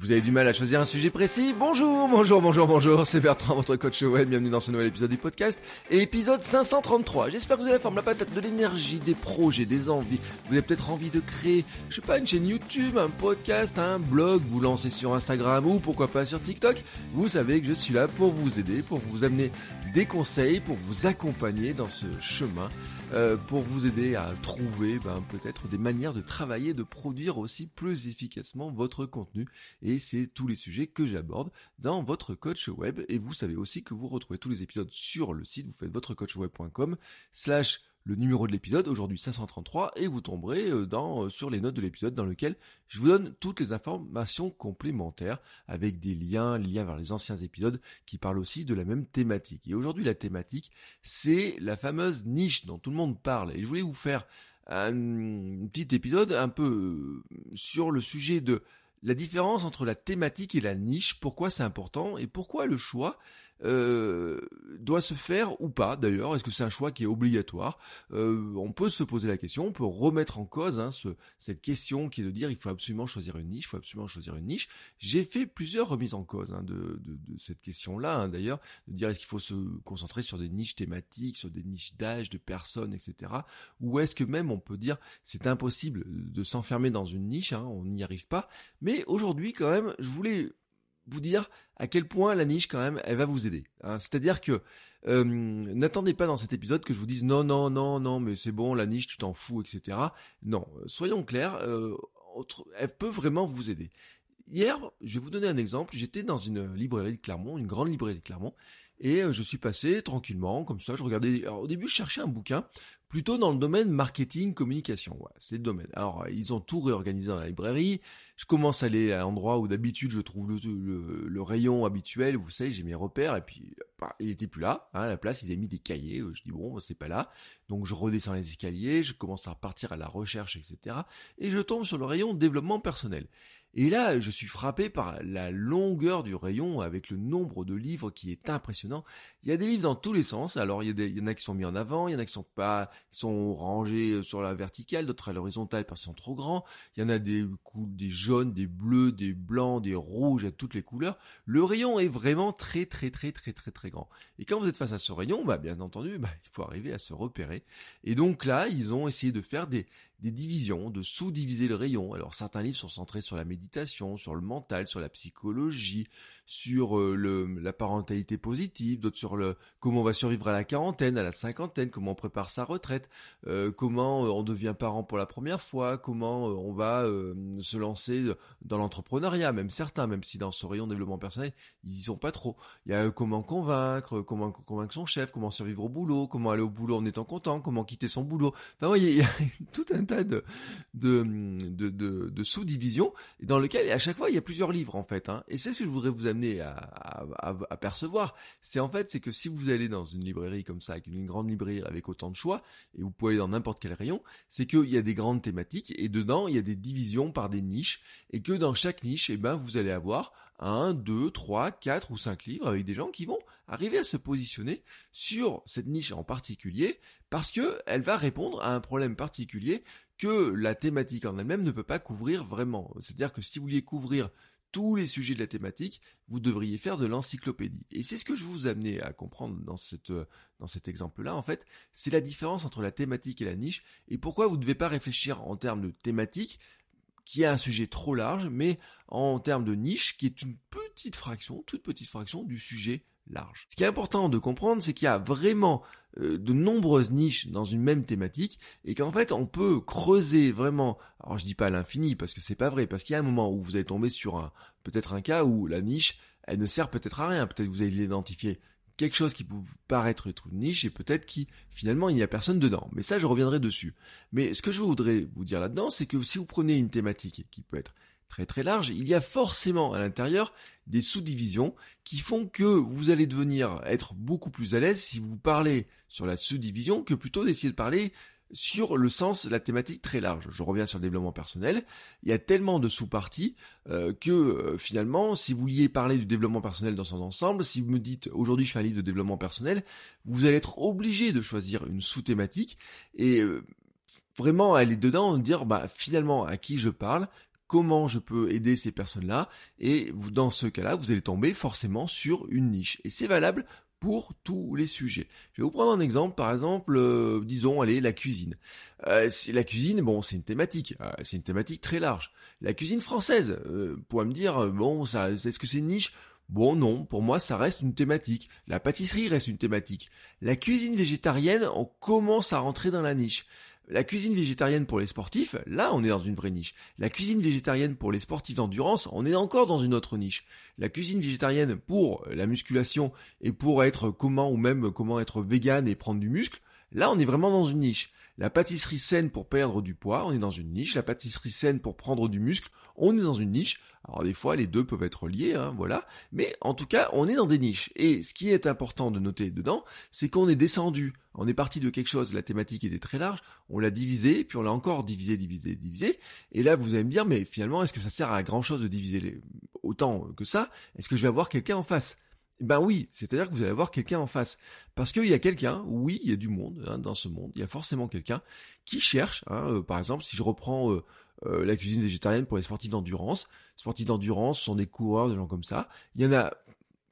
Vous avez du mal à choisir un sujet précis? Bonjour, bonjour, bonjour, bonjour, c'est Bertrand, votre coach web, bienvenue dans ce nouvel épisode du podcast, et épisode 533. J'espère que vous avez la forme, la patate, de l'énergie, des projets, des envies. Vous avez peut-être envie de créer, je sais pas, une chaîne YouTube, un podcast, un blog, vous lancer sur Instagram ou pourquoi pas sur TikTok. Vous savez que je suis là pour vous aider, pour vous amener des conseils, pour vous accompagner dans ce chemin euh, pour vous aider à trouver ben, peut-être des manières de travailler, de produire aussi plus efficacement votre contenu. Et c'est tous les sujets que j'aborde dans votre coach web. Et vous savez aussi que vous retrouvez tous les épisodes sur le site. Vous faites votrecoachweb.com slash le numéro de l'épisode, aujourd'hui 533, et vous tomberez euh, euh, sur les notes de l'épisode dans lequel je vous donne toutes les informations complémentaires avec des liens, liens vers les anciens épisodes qui parlent aussi de la même thématique. Et aujourd'hui la thématique, c'est la fameuse niche dont tout le monde parle. Et je voulais vous faire un petit épisode un peu euh, sur le sujet de la différence entre la thématique et la niche, pourquoi c'est important et pourquoi le choix euh, doit se faire ou pas d'ailleurs? Est-ce que c'est un choix qui est obligatoire? Euh, On peut se poser la question, on peut remettre en cause hein, ce, cette question qui est de dire il faut absolument choisir une niche, il faut absolument choisir une niche. J'ai fait plusieurs remises en cause hein, de, de, de, cette question-là hein, d'ailleurs, de dire est-ce qu'il faut se concentrer sur des niches thématiques, sur des niches d'âge, de personnes, etc. Ou est-ce que même on peut dire c'est impossible de s'enfermer dans une niche, hein, on n'y arrive pas? Mais aujourd'hui quand même, je voulais vous dire à quel point la niche quand même, elle va vous aider. Hein. C'est-à-dire que euh, n'attendez pas dans cet épisode que je vous dise non, non, non, non, mais c'est bon, la niche, tu t'en fous, etc. Non, euh, soyons clairs, euh, elle peut vraiment vous aider. Hier, je vais vous donner un exemple. J'étais dans une librairie de Clermont, une grande librairie de Clermont, et je suis passé tranquillement, comme ça, je regardais. Au début, je cherchais un bouquin plutôt dans le domaine marketing, communication. Ouais, c'est le domaine. Alors, ils ont tout réorganisé dans la librairie. Je commence à aller à l'endroit où d'habitude je trouve le, rayon habituel. Vous savez, j'ai mes repères et puis bah, il était plus là. Hein, à la place, ils avaient mis des cahiers. Je dis bon, c'est pas là. Donc je redescends les escaliers, je commence à repartir à la recherche, etc. Et je tombe sur le rayon développement personnel. Et là, je suis frappé par la longueur du rayon avec le nombre de livres qui est impressionnant. Il y a des livres dans tous les sens. Alors, il y, a y en a qui sont mis en avant, il y en a qui sont pas, qui sont rangés sur la verticale, d'autres à l'horizontale parce qu'ils sont trop grands. Il y en a des, des jaunes, des bleus, des blancs, des rouges, à toutes les couleurs. Le rayon est vraiment très, très, très, très, très, très grand. Et quand vous êtes face à ce rayon, bah, bien entendu, bah, il faut arriver à se repérer. Et donc là, ils ont essayé de faire des, des divisions, de sous-diviser le rayon. Alors certains livres sont centrés sur la méditation, sur le mental, sur la psychologie, sur euh, le, la parentalité positive, d'autres sur le comment on va survivre à la quarantaine, à la cinquantaine, comment on prépare sa retraite, euh, comment euh, on devient parent pour la première fois, comment on va se lancer dans l'entrepreneuriat, même certains, même si dans ce rayon développement personnel, ils y sont pas trop. Il y a comment convaincre, comment convaincre son chef, comment survivre au boulot, comment aller au boulot en étant content, comment quitter son boulot. Enfin, vous voyez, il y a tout un tas de, de, de, de, de sous-divisions dans lequel, à chaque fois, il y a plusieurs livres, en fait. Hein. Et c'est ce que je voudrais vous amener à, percevoir, c'est en fait, c'est que si vous allez dans une librairie comme ça, avec une grande librairie avec autant de choix, et vous pouvez aller dans n'importe quel rayon, c'est qu'il y a des grandes thématiques, et dedans, il y a des divisions par des niches, et que dans chaque niche, eh ben, vous allez avoir un, deux, trois, quatre ou cinq livres avec des gens qui vont arriver à se positionner sur cette niche en particulier parce que elle va répondre à un problème particulier que la thématique en elle-même ne peut pas couvrir vraiment. C'est-à-dire que si vous vouliez couvrir tous les sujets de la thématique, vous devriez faire de l'encyclopédie. Et c'est ce que je vous amenais à comprendre dans, cette, dans cet exemple-là, en fait, c'est la différence entre la thématique et la niche, et pourquoi vous ne devez pas réfléchir en termes de thématique, qui est un sujet trop large, mais en termes de niche, qui est une petite fraction, toute petite fraction du sujet large. Ce qui est important de comprendre, c'est qu'il y a vraiment euh, de nombreuses niches dans une même thématique et qu'en fait on peut creuser vraiment alors je dis pas à l'infini parce que c'est pas vrai parce qu'il y a un moment où vous allez tomber sur un peut-être un cas où la niche elle ne sert peut-être à rien peut-être que vous allez l'identifier quelque chose qui peut paraître être une niche et peut-être qui finalement il n'y a personne dedans. Mais ça je reviendrai dessus. Mais ce que je voudrais vous dire là-dedans, c'est que si vous prenez une thématique qui peut être très très large, il y a forcément à l'intérieur des sous-divisions qui font que vous allez devenir être beaucoup plus à l'aise si vous parlez sur la sous-division que plutôt d'essayer de parler sur le sens la thématique très large. Je reviens sur le développement personnel. Il y a tellement de sous-parties euh, que euh, finalement, si vous vouliez parler du développement personnel dans son ensemble, si vous me dites aujourd'hui je fais un livre de développement personnel, vous allez être obligé de choisir une sous-thématique et euh, vraiment aller dedans dire bah finalement à qui je parle, comment je peux aider ces personnes-là, et dans ce cas-là, vous allez tomber forcément sur une niche. Et c'est valable pour tous les sujets. Je vais vous prendre un exemple, par exemple, euh, disons, allez, la cuisine. Euh, la cuisine, bon, c'est une thématique, euh, c'est une thématique très large. La cuisine française, euh, pour me dire, bon, ça, est-ce que c'est une niche? Bon, non, pour moi, ça reste une thématique. La pâtisserie reste une thématique. La cuisine végétarienne, on commence à rentrer dans la niche. La cuisine végétarienne pour les sportifs, là on est dans une vraie niche. La cuisine végétarienne pour les sportifs d'endurance, on est encore dans une autre niche. La cuisine végétarienne pour la musculation et pour être comment ou même comment être vegan et prendre du muscle, là on est vraiment dans une niche. La pâtisserie saine pour perdre du poids, on est dans une niche. La pâtisserie saine pour prendre du muscle, on est dans une niche. Alors des fois, les deux peuvent être liés, hein, voilà. Mais en tout cas, on est dans des niches. Et ce qui est important de noter dedans, c'est qu'on est descendu. On est parti de quelque chose, la thématique était très large, on l'a divisé, puis on l'a encore divisé, divisé, divisé. Et là, vous allez me dire, mais finalement, est-ce que ça sert à grand chose de diviser les... autant que ça? Est-ce que je vais avoir quelqu'un en face? Ben oui, c'est-à-dire que vous allez avoir quelqu'un en face. Parce qu'il y a quelqu'un, oui, il y a du monde hein, dans ce monde, il y a forcément quelqu'un qui cherche, hein, euh, par exemple, si je reprends euh, euh, la cuisine végétarienne pour les sportifs d'endurance. Sportifs d'endurance sont des coureurs, des gens comme ça. Il y en a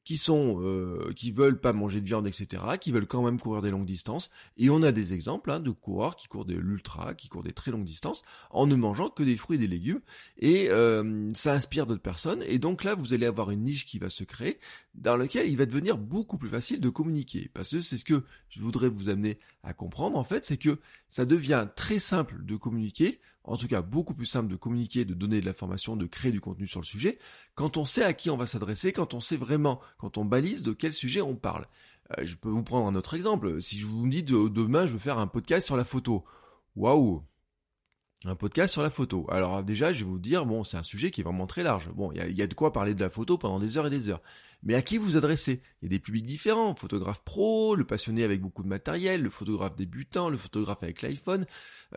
qui sont euh, qui veulent pas manger de viande, etc., qui veulent quand même courir des longues distances. Et on a des exemples hein, de coureurs qui courent de l'ultra, qui courent des très longues distances, en ne mangeant que des fruits et des légumes. Et euh, ça inspire d'autres personnes. Et donc là, vous allez avoir une niche qui va se créer, dans laquelle il va devenir beaucoup plus facile de communiquer. Parce que c'est ce que je voudrais vous amener à comprendre, en fait, c'est que ça devient très simple de communiquer en tout cas beaucoup plus simple de communiquer, de donner de l'information, de créer du contenu sur le sujet, quand on sait à qui on va s'adresser, quand on sait vraiment, quand on balise de quel sujet on parle. Euh, je peux vous prendre un autre exemple. Si je vous dis demain je veux faire un podcast sur la photo. Waouh un podcast sur la photo. Alors déjà, je vais vous dire, bon, c'est un sujet qui est vraiment très large. Bon, il y a, de quoi parler de la photo pendant des heures et des heures. Mais à qui vous adressez? Il y a des publics différents, photographe pro, le passionné avec beaucoup de matériel, le photographe débutant, le photographe avec l'iPhone.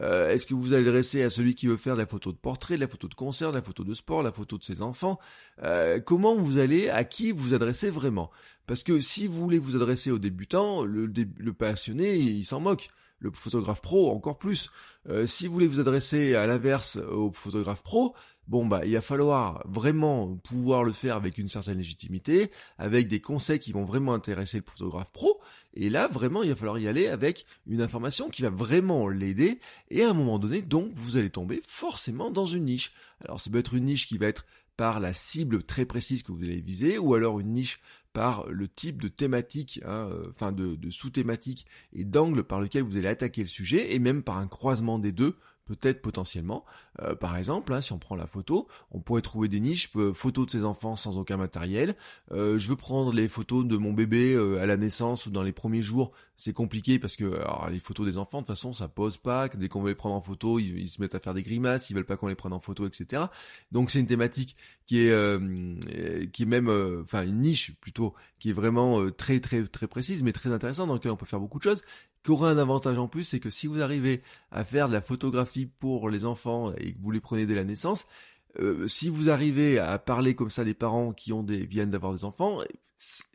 Euh, est-ce que vous vous adressez à celui qui veut faire de la photo de portrait, de la photo de concert, de la photo de sport, la photo de ses enfants? Euh, Comment vous allez, à qui vous adressez vraiment? Parce que si vous voulez vous adresser aux débutants, le, le passionné, il s'en moque le photographe pro encore plus. Euh, si vous voulez vous adresser à l'inverse au photographe pro, bon bah il va falloir vraiment pouvoir le faire avec une certaine légitimité, avec des conseils qui vont vraiment intéresser le photographe pro, et là vraiment il va falloir y aller avec une information qui va vraiment l'aider, et à un moment donné donc vous allez tomber forcément dans une niche. Alors ça peut être une niche qui va être par la cible très précise que vous allez viser, ou alors une niche par le type de thématique, hein, euh, enfin de, de sous-thématique et d'angle par lequel vous allez attaquer le sujet, et même par un croisement des deux peut-être potentiellement. Euh, par exemple, hein, si on prend la photo, on pourrait trouver des niches, euh, photos de ses enfants sans aucun matériel. Euh, je veux prendre les photos de mon bébé à la naissance ou dans les premiers jours. C'est compliqué parce que les photos des enfants, de toute façon, ça pose pas. Dès qu'on veut les prendre en photo, ils, se mettent à faire des grimaces, ils veulent pas qu'on les prenne en photo, etc. Donc c'est une thématique qui est qui est même, enfin une niche plutôt, qui est vraiment très très très précise, mais très intéressante dans laquelle on peut faire beaucoup de choses qui aura un avantage en plus, c'est que si vous arrivez à faire de la photographie pour les enfants et que vous les prenez dès la naissance, euh, si vous arrivez à parler comme ça des parents qui ont des viennent d'avoir des enfants,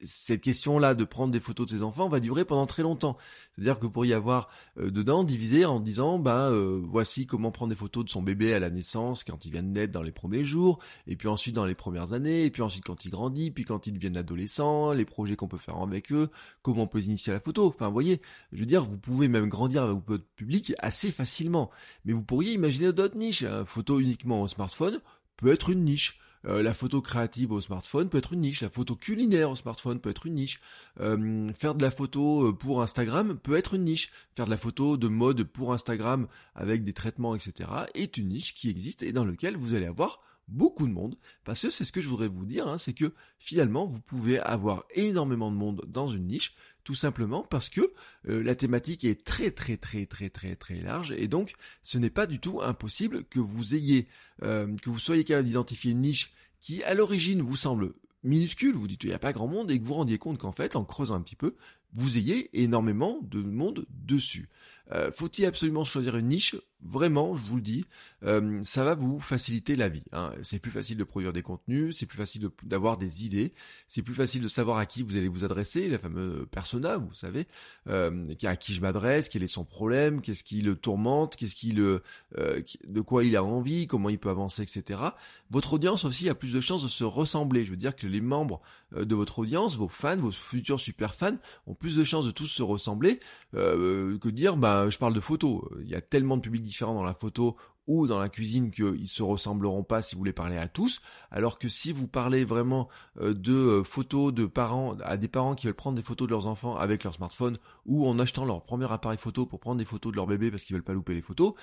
cette question-là de prendre des photos de ses enfants va durer pendant très longtemps. C'est-à-dire que vous pourriez avoir euh, dedans divisé en disant bah euh, voici comment prendre des photos de son bébé à la naissance quand il vient de naître dans les premiers jours, et puis ensuite dans les premières années, et puis ensuite quand il grandit, puis quand ils deviennent adolescents, les projets qu'on peut faire avec eux, comment on peut les initier à la photo. Enfin, vous voyez, je veux dire, vous pouvez même grandir avec votre public assez facilement. Mais vous pourriez imaginer d'autres niches. Hein. Photo uniquement au smartphone peut être une niche. Euh, la photo créative au smartphone peut être une niche, la photo culinaire au smartphone peut être une niche, euh, faire de la photo euh, pour Instagram peut être une niche, faire de la photo de mode pour Instagram avec des traitements, etc. est une niche qui existe et dans lequel vous allez avoir beaucoup de monde, parce que c'est ce que je voudrais vous dire, hein, c'est que finalement vous pouvez avoir énormément de monde dans une niche, tout simplement parce que euh, la thématique est très très très très très très large et donc ce n'est pas du tout impossible que vous ayez, euh, que vous soyez capable d'identifier une niche qui à l'origine vous semble minuscule, vous dites il n'y a pas grand monde et que vous rendiez compte qu'en fait en creusant un petit peu, vous ayez énormément de monde dessus. Euh, faut-il absolument choisir une niche Vraiment, je vous le dis, euh, ça va vous faciliter la vie. Hein. C'est plus facile de produire des contenus, c'est plus facile d'avoir des idées, c'est plus facile de savoir à qui vous allez vous adresser, la fameuse persona, vous savez, euh, à qui je m'adresse, quel est son problème, qu'est-ce qui le tourmente, qu'est-ce qui le, euh, de quoi il a envie, comment il peut avancer, etc. Votre audience aussi a plus de chances de se ressembler. Je veux dire que les membres de votre audience, vos fans, vos futurs super fans, ont plus de chances de tous se ressembler que dire, bah, je parle de photos. Il y a tellement de publics différents dans la photo ou dans la cuisine qu'ils se ressembleront pas si vous les parlez à tous, alors que si vous parlez vraiment euh, de euh, photos de parents, à des parents qui veulent prendre des photos de leurs enfants avec leur smartphone, ou en achetant leur premier appareil photo pour prendre des photos de leur bébé parce qu'ils veulent pas louper les photos,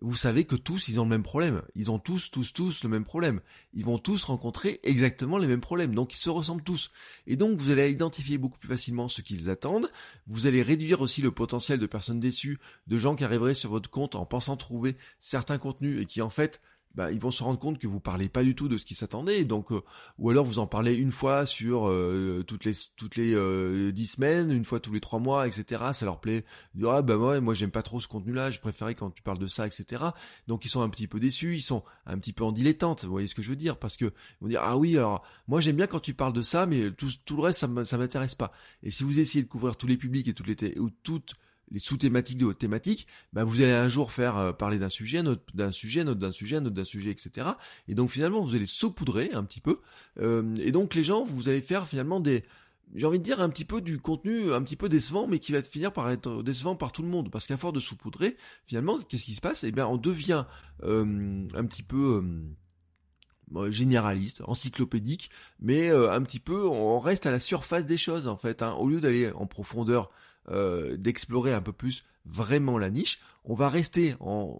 vous savez que tous, ils ont le même problème. Ils ont tous, tous, tous le même problème. Ils vont tous rencontrer exactement les mêmes problèmes. Donc, ils se ressemblent tous. Et donc, vous allez identifier beaucoup plus facilement ce qu'ils attendent. Vous allez réduire aussi le potentiel de personnes déçues, de gens qui arriveraient sur votre compte en pensant trouver certains contenus et qui, en fait, bah, ils vont se rendre compte que vous parlez pas du tout de ce qui s'attendait, donc euh, ou alors vous en parlez une fois sur euh, toutes les toutes les euh, dix semaines, une fois tous les trois mois, etc. Ça leur plaît. Ils ah bah moi moi j'aime pas trop ce contenu-là, je préférais quand tu parles de ça, etc. Donc ils sont un petit peu déçus, ils sont un petit peu en dilettante. Vous voyez ce que je veux dire? Parce que ils vont dire ah oui alors moi j'aime bien quand tu parles de ça, mais tout tout le reste ça ça m'intéresse pas. Et si vous essayez de couvrir tous les publics et toutes les ou toutes les sous-thématiques de votre thématique, bah vous allez un jour faire euh, parler d'un sujet, d'un sujet, d'un sujet, d'un sujet, etc. Et donc finalement, vous allez saupoudrer un petit peu. Euh, et donc les gens, vous allez faire finalement des, j'ai envie de dire un petit peu du contenu un petit peu décevant, mais qui va finir par être décevant par tout le monde, parce qu'à force de saupoudrer, finalement, qu'est-ce qui se passe? Eh bien, on devient euh, un petit peu généraliste, encyclopédique, mais un petit peu, on reste à la surface des choses en fait. Hein. Au lieu d'aller en profondeur euh, d'explorer un peu plus vraiment la niche. On va rester en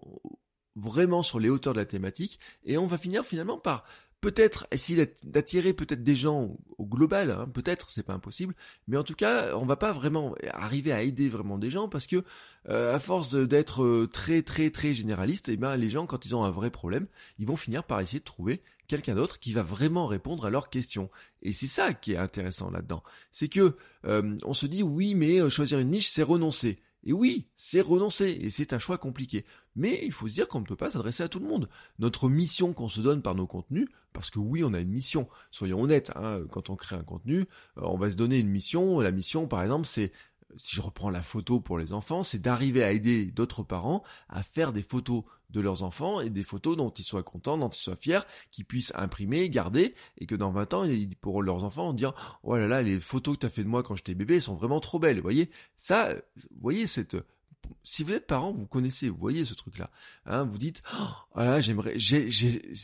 vraiment sur les hauteurs de la thématique et on va finir finalement par peut-être essayer d'attirer peut-être des gens au global, hein, peut-être c'est pas impossible, mais en tout cas on va pas vraiment arriver à aider vraiment des gens parce que euh, à force d'être euh, très très très généraliste, eh ben les gens quand ils ont un vrai problème, ils vont finir par essayer de trouver quelqu'un d'autre qui va vraiment répondre à leurs questions. Et c'est ça qui est intéressant là-dedans. C'est que euh, on se dit oui, mais euh, choisir une niche, c'est renoncer. Et oui, c'est renoncer, et c'est un choix compliqué. Mais il faut se dire qu'on ne peut pas s'adresser à tout le monde. Notre mission qu'on se donne par nos contenus, parce que oui, on a une mission, soyons honnêtes, hein, quand on crée un contenu, euh, on va se donner une mission. La mission, par exemple, c'est si je reprends la photo pour les enfants, c'est d'arriver à aider d'autres parents à faire des photos de leurs enfants et des photos dont ils soient contents, dont ils soient fiers, qu'ils puissent imprimer, garder, et que dans 20 ans, ils pourront leurs enfants dire, oh là là, les photos que tu as fait de moi quand j'étais bébé sont vraiment trop belles. Vous voyez, ça, vous voyez cette, si vous êtes parent, vous connaissez, vous voyez ce truc-là. Hein, vous dites, oh, voilà, j'aimerais, j'ai,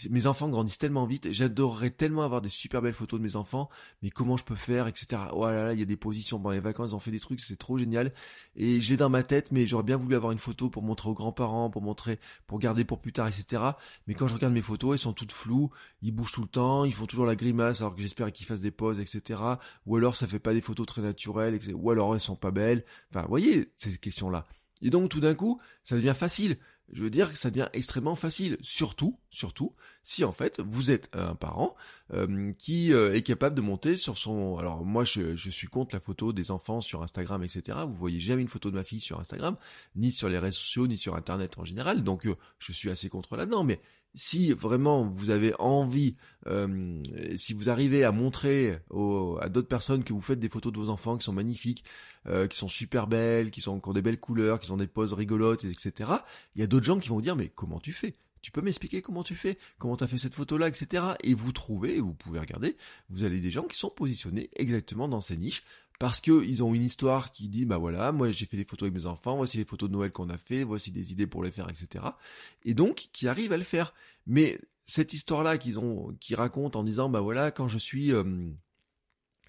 mes enfants grandissent tellement vite, j'adorerais tellement avoir des super belles photos de mes enfants, mais comment je peux faire, etc. Voilà, là, il y a des positions pendant les vacances, ils ont fait des trucs, c'est trop génial. Et j'ai dans ma tête, mais j'aurais bien voulu avoir une photo pour montrer aux grands-parents, pour montrer, pour garder pour plus tard, etc. Mais quand je regarde mes photos, elles sont toutes floues, ils bougent tout le temps, ils font toujours la grimace, alors que j'espère qu'ils fassent des poses, etc. Ou alors ça fait pas des photos très naturelles, ou alors elles sont pas belles. Enfin, voyez ces questions-là. Et donc tout d'un coup, ça devient facile. Je veux dire que ça devient extrêmement facile. Surtout, surtout, si en fait vous êtes un parent euh, qui euh, est capable de monter sur son... Alors moi je, suis contre la photo des enfants sur Instagram, etc. Vous voyez jamais une photo de ma fille sur Instagram, ni sur les réseaux sociaux, ni sur Internet en général. Donc euh, je suis assez contre là-dedans. Mais si vraiment vous avez envie, euh, si vous arrivez à montrer à d'autres personnes que vous faites des photos de vos enfants qui sont magnifiques, euh, qui sont super belles, qui, sont, encore des belles couleurs, qui ont des poses rigolotes, etc., il y a d'autres gens qui vont vous dire mais comment tu fais? Tu peux m'expliquer comment tu fais, comment tu as fait cette photo-là, etc. Et vous trouvez, vous pouvez regarder, vous avez des gens qui sont positionnés exactement dans ces niches, parce que ils ont une histoire qui dit bah voilà moi j'ai fait des photos avec mes enfants voici les photos de Noël qu'on a fait voici des idées pour les faire etc et donc qui arrivent à le faire. Mais cette histoire là qu'ils ont qui racontent en disant bah voilà quand je suis euh,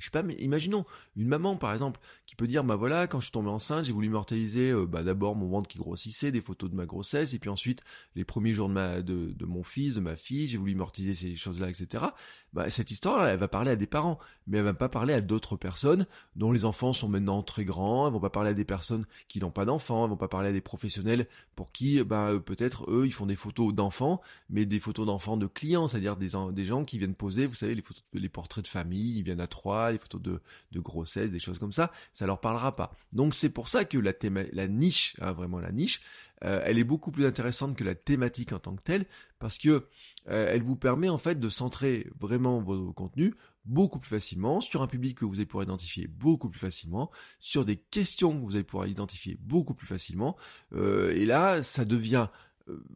je sais pas, mais imaginons une maman par exemple qui peut dire bah voilà quand je suis tombée enceinte j'ai voulu immortaliser euh, bah d'abord mon ventre qui grossissait, des photos de ma grossesse et puis ensuite les premiers jours de ma de, de mon fils, de ma fille, j'ai voulu immortaliser ces choses là etc. Bah cette histoire elle va parler à des parents, mais elle va pas parler à d'autres personnes dont les enfants sont maintenant très grands, elles vont pas parler à des personnes qui n'ont pas d'enfants, elles vont pas parler à des professionnels pour qui bah peut-être eux ils font des photos d'enfants, mais des photos d'enfants de clients, c'est-à-dire des des gens qui viennent poser, vous savez les photos les portraits de famille, ils viennent à trois des photos de, grossesse, des choses comme ça, ça leur parlera pas. Donc c'est pour ça que la, la niche, hein, vraiment la niche, euh, elle est beaucoup plus intéressante que la thématique en tant que telle, parce que euh, elle vous permet en fait de centrer vraiment vos contenus beaucoup plus facilement sur un public que vous allez pouvoir identifier beaucoup plus facilement, sur des questions que vous allez pouvoir identifier beaucoup plus facilement, euh, et là ça devient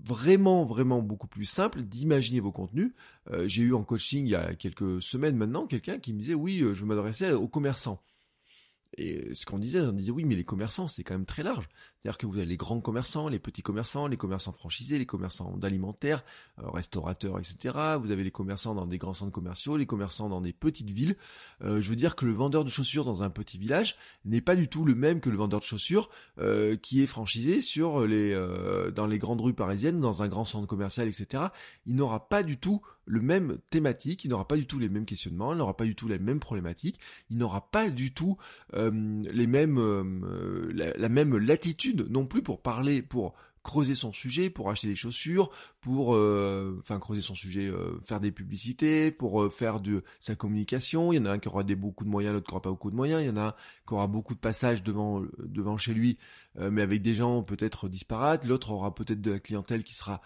vraiment vraiment beaucoup plus simple d'imaginer vos contenus. Euh, j'ai eu en coaching il y a quelques semaines maintenant quelqu'un qui me disait oui euh, je m'adressais aux commerçants. Et ce qu'on disait, on disait oui, mais les commerçants, c'est quand même très large. C'est-à-dire que vous avez les grands commerçants, les petits commerçants, les commerçants franchisés, les commerçants d'alimentaire, euh, restaurateurs, etc. Vous avez les commerçants dans des grands centres commerciaux, les commerçants dans des petites villes. Euh, je veux dire que le vendeur de chaussures dans un petit village n'est pas du tout le même que le vendeur de chaussures euh, qui est franchisé sur les dans les grandes rues parisiennes, dans un grand centre commercial, etc. Il n'aura pas du tout le même thématique, il n'aura pas du tout les mêmes questionnements, il n'aura pas du tout les mêmes problématiques, il n'aura pas du tout les mêmes la même latitude non plus pour parler, pour creuser son sujet, pour acheter des chaussures, pour euh, creuser son sujet, euh, faire des publicités, pour euh, faire de sa communication. Il y en a un qui aura des beaucoup de moyens, l'autre qui aura pas beaucoup de moyens. Il y en a un qui aura beaucoup de passages devant devant chez lui, mais avec des gens peut-être disparates. L'autre aura peut-être de la clientèle qui sera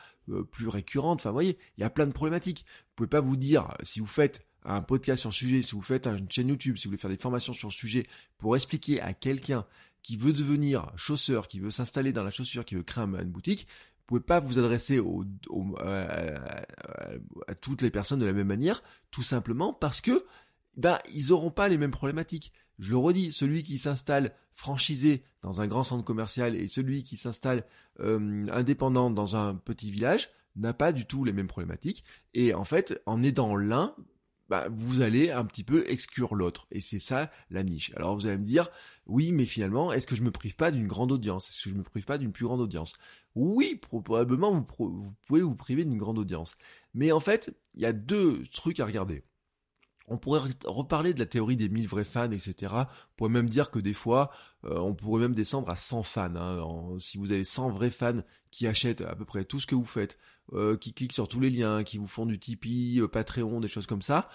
plus récurrente. Enfin, vous voyez, il y a plein de problématiques. Vous pouvez pas vous dire si vous faites un podcast sur le sujet, si vous faites une chaîne YouTube, si vous voulez faire des formations sur le sujet pour expliquer à quelqu'un qui veut devenir chausseur, qui veut s'installer dans la chaussure, qui veut créer une boutique, vous pouvez pas vous adresser au, à, toutes les personnes de la même manière, tout simplement parce que ben ils auront pas les mêmes problématiques. Je le redis, celui qui s'installe franchisé dans un grand centre commercial et celui qui s'installe euh, indépendant dans un petit village n'a pas du tout les mêmes problématiques. Et en fait, en aidant l'un, bah, vous allez un petit peu exclure l'autre. Et c'est ça la niche. Alors vous allez me dire, oui, mais finalement, est-ce que je me prive pas d'une grande audience? Est-ce que je me prive pas d'une plus grande audience? Oui, probablement vous, pouvez vous priver d'une grande audience. Mais en fait, il y a deux trucs à regarder. On pourrait reparler de la théorie des 1000 vrais fans, etc. On pourrait même dire que des fois, euh, on pourrait même descendre à 100 fans. Hein. si vous avez 100 vrais fans qui achètent à peu près tout ce que vous faites, euh, qui cliquent sur tous les liens, qui vous font du Tipeee, euh, Patreon, des choses comme ça,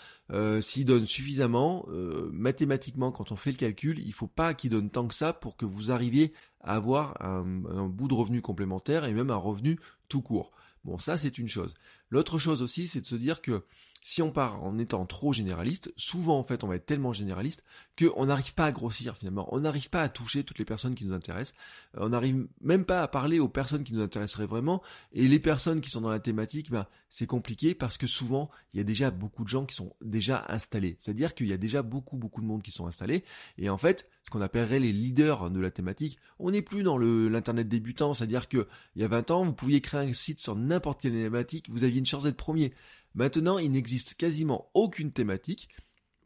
s'ils donnent suffisamment, mathématiquement, quand on fait le calcul, il faut pas qu'ils donnent tant que ça pour que vous arriviez à avoir un bout de revenu complémentaire et même un revenu tout court. Bon, ça c'est une chose. L'autre chose aussi, c'est de se dire que si on part en étant trop généraliste, souvent en fait on va être tellement généraliste qu'on n'arrive pas à grossir finalement, on n'arrive pas à toucher toutes les personnes qui nous intéressent, euh, on n'arrive même pas à parler aux personnes qui nous intéresseraient vraiment, et les personnes qui sont dans la thématique, ben, c'est compliqué parce que souvent il y a déjà beaucoup de gens qui sont déjà installés, c'est-à-dire qu'il y a déjà beaucoup beaucoup de monde qui sont installés, et en fait ce qu'on appellerait les leaders de la thématique, on n'est plus dans l'internet débutant, c'est-à-dire que il y a 20 ans vous pouviez créer un site sur n'importe quelle thématique, vous aviez une chance d'être premier. Maintenant, il n'existe quasiment aucune thématique,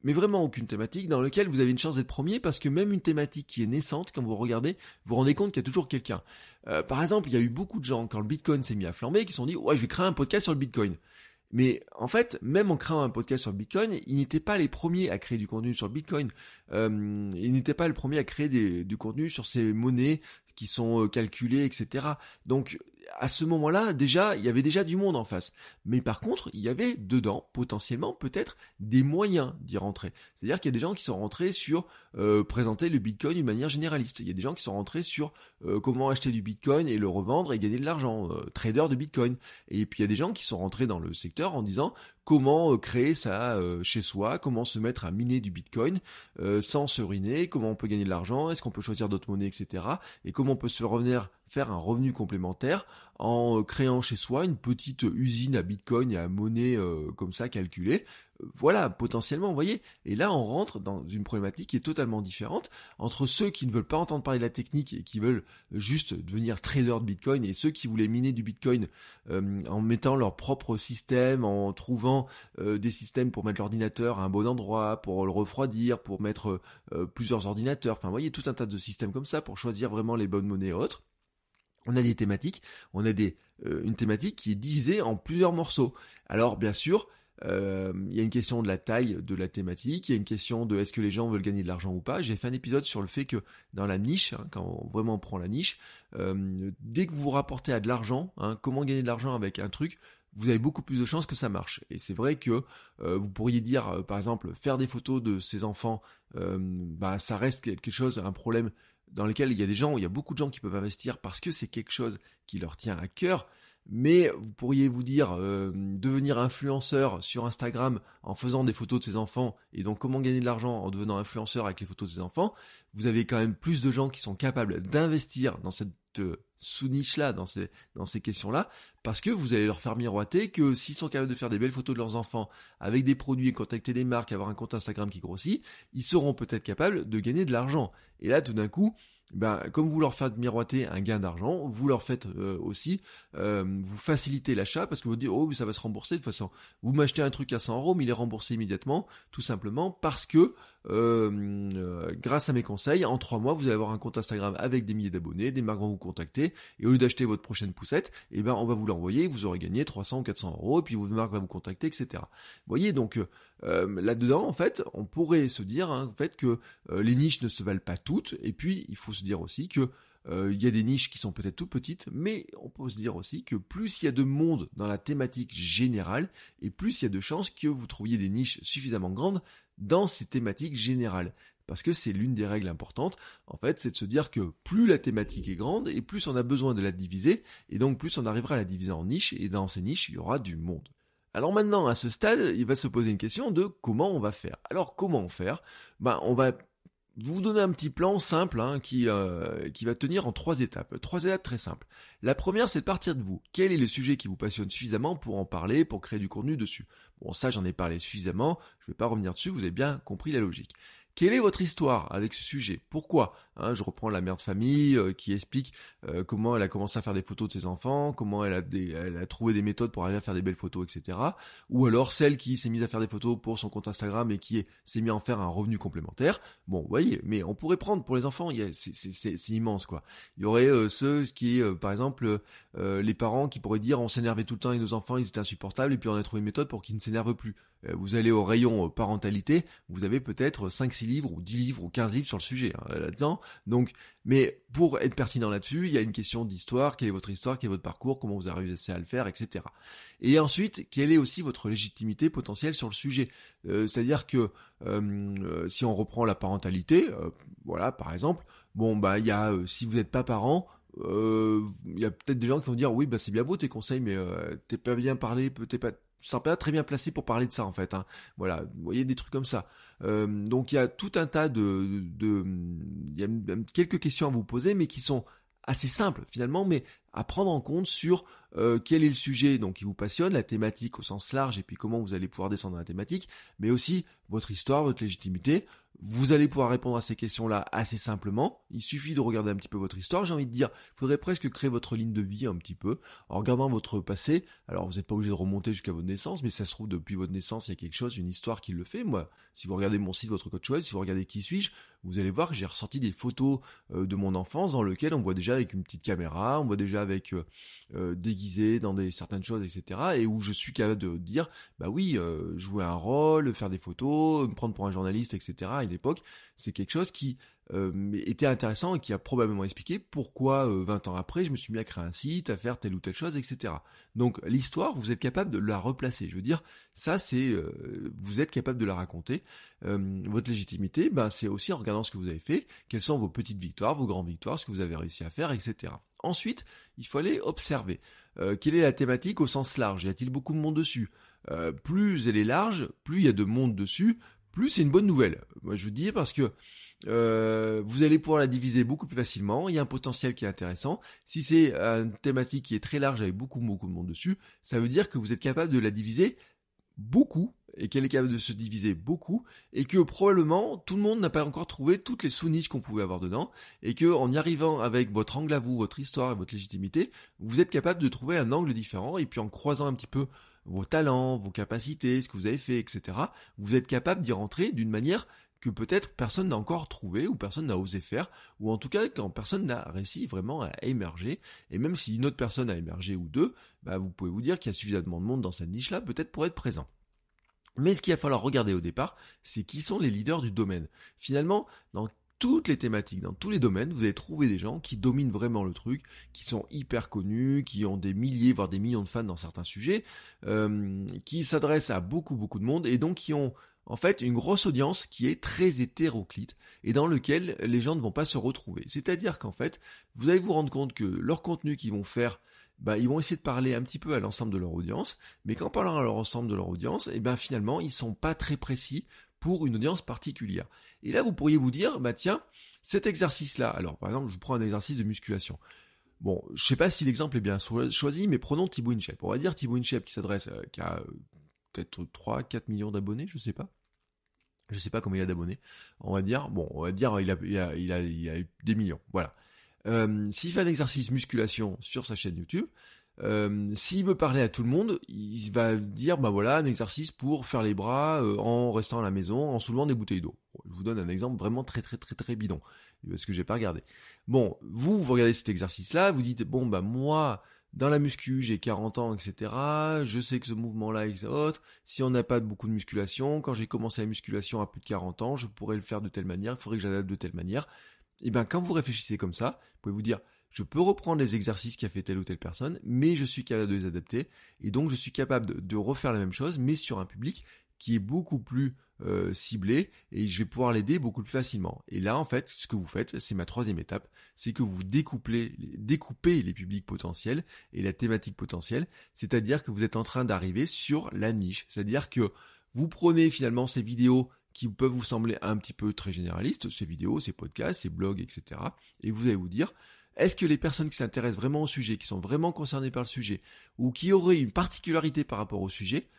mais vraiment aucune thématique dans laquelle vous avez une chance d'être premier parce que même une thématique qui est naissante, quand vous regardez, vous rendez compte qu'il y a toujours quelqu'un. Euh, par exemple, il y a eu beaucoup de gens quand le Bitcoin s'est mis à flamber qui se sont dit ouais je vais créer un podcast sur le Bitcoin. Mais en fait, même en créant un podcast sur le Bitcoin, ils n'étaient pas les premiers à créer du contenu sur le Bitcoin. Euh, ils n'étaient pas les premiers à créer du contenu sur ces monnaies qui sont euh, calculées, etc. Donc à ce moment-là, déjà, il y avait déjà du monde en face. Mais par contre, il y avait dedans, potentiellement, peut-être, des moyens d'y rentrer. C'est-à-dire qu'il y a des gens qui sont rentrés sur euh, présenter le Bitcoin d'une manière généraliste. Il y a des gens qui sont rentrés sur euh, comment acheter du Bitcoin et le revendre et gagner de l'argent, euh, trader de Bitcoin. Et puis il y a des gens qui sont rentrés dans le secteur en disant comment créer ça chez soi, comment se mettre à miner du Bitcoin sans se ruiner, comment on peut gagner de l'argent, est-ce qu'on peut choisir d'autres monnaies, etc. Et comment on peut se revenir faire un revenu complémentaire en créant chez soi une petite usine à bitcoin et à monnaie comme ça calculée voilà, potentiellement, vous voyez. Et là, on rentre dans une problématique qui est totalement différente entre ceux qui ne veulent pas entendre parler de la technique et qui veulent juste devenir trader de Bitcoin et ceux qui voulaient miner du Bitcoin euh, en mettant leur propre système, en trouvant euh, des systèmes pour mettre l'ordinateur à un bon endroit, pour le refroidir, pour mettre euh, plusieurs ordinateurs. Enfin, vous voyez, tout un tas de systèmes comme ça pour choisir vraiment les bonnes monnaies et autres. On a des thématiques, on a des, une thématique qui est divisée en plusieurs morceaux. Alors, bien sûr, euh, il y a une question de la taille de la thématique, il y a une question de est-ce que les gens veulent gagner de l'argent ou pas. J'ai fait un épisode sur le fait que dans la niche, hein, quand on prend la niche, euh, dès que vous vous rapportez à de l'argent, hein, comment gagner de l'argent avec un truc, vous avez beaucoup plus de chances que ça marche. Et c'est vrai que euh, vous pourriez dire, par exemple, faire des photos de ses enfants, bah ça reste quelque chose, un problème dans lequel il y a des gens, il y a beaucoup de gens qui peuvent investir parce que c'est quelque chose qui leur tient à cœur. Mais vous pourriez vous dire euh, devenir influenceur sur Instagram en faisant des photos de ses enfants et donc comment gagner de l'argent en devenant influenceur avec les photos de ses enfants, vous avez quand même plus de gens qui sont capables d'investir dans cette euh, sous-niche là, dans ces, dans ces questions-là, parce que vous allez leur faire miroiter que s'ils sont capables de faire des belles photos de leurs enfants avec des produits, contacter des marques, avoir un compte Instagram qui grossit, ils seront peut-être capables de gagner de l'argent. Et là, tout d'un coup, ben, comme vous leur faites miroiter un gain d'argent, vous leur faites euh, aussi, euh, vous facilitez l'achat parce que vous dites, oh, ça va se rembourser de toute façon. Vous m'achetez un truc à 100 euros, mais il est remboursé immédiatement, tout simplement parce que euh, grâce à mes conseils, en trois mois, vous allez avoir un compte Instagram avec des milliers d'abonnés, des marques vont vous contacter, et au lieu d'acheter votre prochaine poussette, eh ben, on va vous l'envoyer, vous aurez gagné 300 ou 400 euros, et puis votre marque va vous contacter, etc. Vous voyez, donc, euh, là-dedans, en fait, on pourrait se dire, hein, en fait, que euh, les niches ne se valent pas toutes, et puis, il faut se dire aussi que il y a des niches qui sont peut-être tout petites, mais on peut se dire aussi que plus il y a de monde dans la thématique générale, et plus il y a de chances que vous trouviez des niches suffisamment grandes dans ces thématiques générales. Parce que c'est l'une des règles importantes, en fait, c'est de se dire que plus la thématique est grande, et plus on a besoin de la diviser, et donc plus on arrivera à la diviser en niches, et dans ces niches, il y aura du monde. Alors maintenant, à ce stade, il va se poser une question de comment on va faire. Alors comment faire? Ben, on va vous donner un petit plan simple hein, euh, qui va tenir en trois étapes. Trois étapes très simples. La première, c'est de partir de vous. Quel est le sujet qui vous passionne suffisamment pour en parler, pour créer du contenu dessus? Bon, ça, j'en ai parlé suffisamment, je ne vais pas revenir dessus, vous avez bien compris la logique. Quelle est votre histoire avec ce sujet? Pourquoi? Hein, Je reprends la mère de famille euh, qui explique euh, comment elle a commencé à faire des photos de ses enfants, comment elle a, trouvé des méthodes pour arriver à faire des belles photos, etc. Ou alors celle qui s'est mise à faire des photos pour son compte Instagram et qui s'est mis à en faire un revenu complémentaire. Bon, vous voyez, mais on pourrait prendre pour les enfants, c'est immense quoi. Il y aurait euh, ceux qui, par exemple, les parents qui pourraient dire on s'énervait tout le temps et nos enfants ils étaient insupportables et puis on a trouvé une méthode pour qu'ils ne s'énervent plus. Euh, vous allez au rayon euh, parentalité, vous avez peut-être 5-6 livres ou 10 livres ou 15 livres sur le sujet hein, là-dedans. Donc, mais pour être pertinent là-dessus, il y a une question d'histoire, quelle est votre histoire, quel est votre parcours, comment vous arrivez à le faire, etc. Et ensuite, quelle est aussi votre légitimité potentielle sur le sujet euh, C'est-à-dire que si on reprend la parentalité, voilà, par exemple, bon bah il y a si vous n'êtes pas parent, il y a peut-être des gens qui vont dire oui bah c'est bien beau tes conseils mais t'es pas bien parlé, t'es pas pas très bien placé pour parler de ça en fait. Hein. Voilà, vous voyez des trucs comme ça. Euh, donc il y a tout un tas de, de, il y a quelques questions à vous poser, mais qui sont assez simples finalement, mais à prendre en compte sur euh, quel est le sujet donc qui vous passionne, la thématique au sens large, et puis comment vous allez pouvoir descendre dans la thématique, mais aussi votre histoire, votre légitimité, vous allez pouvoir répondre à ces questions-là assez simplement. Il suffit de regarder un petit peu votre histoire. J'ai envie de dire, il faudrait presque créer votre ligne de vie un petit peu en regardant votre passé. Alors vous n'êtes pas obligé de remonter jusqu'à votre naissance, mais ça se trouve depuis votre naissance, il y a quelque chose, une histoire qui le fait. Moi, si vous regardez mon site, votre coach web, si vous regardez qui suis-je, vous allez voir que j'ai ressorti des photos euh, de mon enfance dans lesquelles on voit déjà avec une petite caméra, on voit déjà avec euh, euh, dans des certaines choses, etc. Et où je suis capable de dire, bah oui, jouer un rôle, faire des photos, me prendre pour un journaliste, etc. À une époque, c'est quelque chose qui euh, était intéressant et qui a probablement expliqué pourquoi 20 euh, ans après je me suis mis à créer un site, à faire telle ou telle chose, etc. Donc l'histoire, vous êtes capable de la replacer. Je veux dire, ça c'est, euh, vous êtes capable de la raconter. votre légitimité, ben, c'est aussi en regardant ce que vous avez fait, quelles sont vos petites victoires, vos grandes victoires, ce que vous avez réussi à faire, etc. Ensuite, il faut aller observer. Quelle est la thématique au sens large? Y a-t-il beaucoup de monde dessus? Plus elle est large, plus il y a de monde dessus, plus c'est une bonne nouvelle. Moi je vous dis parce que euh, vous allez pouvoir la diviser beaucoup plus facilement. Il y a un potentiel qui est intéressant. Si c'est une thématique qui est très large avec beaucoup beaucoup de monde dessus, ça veut dire que vous êtes capable de la diviser beaucoup et qu'elle est capable de se diviser beaucoup et que probablement tout le monde n'a pas encore trouvé toutes les sous-niches qu'on pouvait avoir dedans et que en y arrivant avec votre angle à vous, votre histoire et votre légitimité, vous êtes capable de trouver un angle différent et puis en croisant un petit peu vos talents, vos capacités, ce que vous avez fait, etc., vous êtes capable d'y rentrer d'une manière que peut-être personne n'a encore trouvé ou personne n'a osé faire, ou en tout cas quand personne n'a réussi vraiment à émerger, et même si une autre personne a émergé ou deux, bah vous pouvez vous dire qu'il y a suffisamment de monde dans cette niche-là peut-être pour être présent. Mais ce qu'il va falloir regarder au départ, c'est qui sont les leaders du domaine. Finalement, dans toutes les thématiques, dans tous les domaines, vous allez trouver des gens qui dominent vraiment le truc, qui sont hyper connus, qui ont des milliers, voire des millions de fans dans certains sujets, euh, qui s'adressent à beaucoup, beaucoup de monde, et donc qui ont en fait une grosse audience qui est très hétéroclite, et dans lequel les gens ne vont pas se retrouver. C'est-à-dire qu'en fait, vous allez vous rendre compte que leur contenu qu'ils vont faire bah, ils vont essayer de parler un petit peu à l'ensemble de leur audience, mais qu'en parlant à l'ensemble de leur audience, eh ben finalement, ils sont pas très précis pour une audience particulière. Et là, vous pourriez vous dire, bah tiens, cet exercice-là, alors par exemple, je vous prends un exercice de musculation. Bon, je sais pas si l'exemple est bien choisi, mais prenons Thibaut Inchep. On va dire Thibaut Inchep qui s'adresse, euh, qui a euh, peut-être 3, 4 millions d'abonnés, je sais pas. Je sais pas combien il a d'abonnés. On va dire, bon, on va dire, il a, il a des millions. Voilà. Euh, s'il fait un exercice musculation sur sa chaîne YouTube, euh, s'il veut parler à tout le monde, il va dire bah voilà un exercice pour faire les bras euh, en restant à la maison, en soulevant des bouteilles d'eau. Je vous donne un exemple vraiment très très très très bidon parce que j'ai pas regardé. Bon, vous vous regardez cet exercice-là, vous dites bon bah moi dans la muscu j'ai 40 ans etc. Je sais que ce mouvement-là est autre. Si on n'a pas beaucoup de musculation, quand j'ai commencé la musculation à plus de 40 ans, je pourrais le faire de telle manière. Il faudrait que j'adapte de telle manière et eh bien quand vous réfléchissez comme ça, vous pouvez vous dire je peux reprendre les exercices qu'a fait telle ou telle personne, mais je suis capable de les adapter, et donc je suis capable de, refaire la même chose, mais sur un public qui est beaucoup plus euh, ciblé, et je vais pouvoir l'aider beaucoup plus facilement. Et là, en fait, ce que vous faites, c'est ma troisième étape, c'est que vous découpez, découpez les publics potentiels et la thématique potentielle, c'est-à-dire que vous êtes en train d'arriver sur la niche, c'est-à-dire que vous prenez finalement ces vidéos qui peuvent vous sembler un petit peu très généralistes, ces vidéos, ces podcasts, ces blogs, etc. Et vous allez vous dire, est-ce que les personnes qui s'intéressent vraiment au sujet, qui sont vraiment concernées par le sujet, ou qui auraient une particularité par rapport au sujet,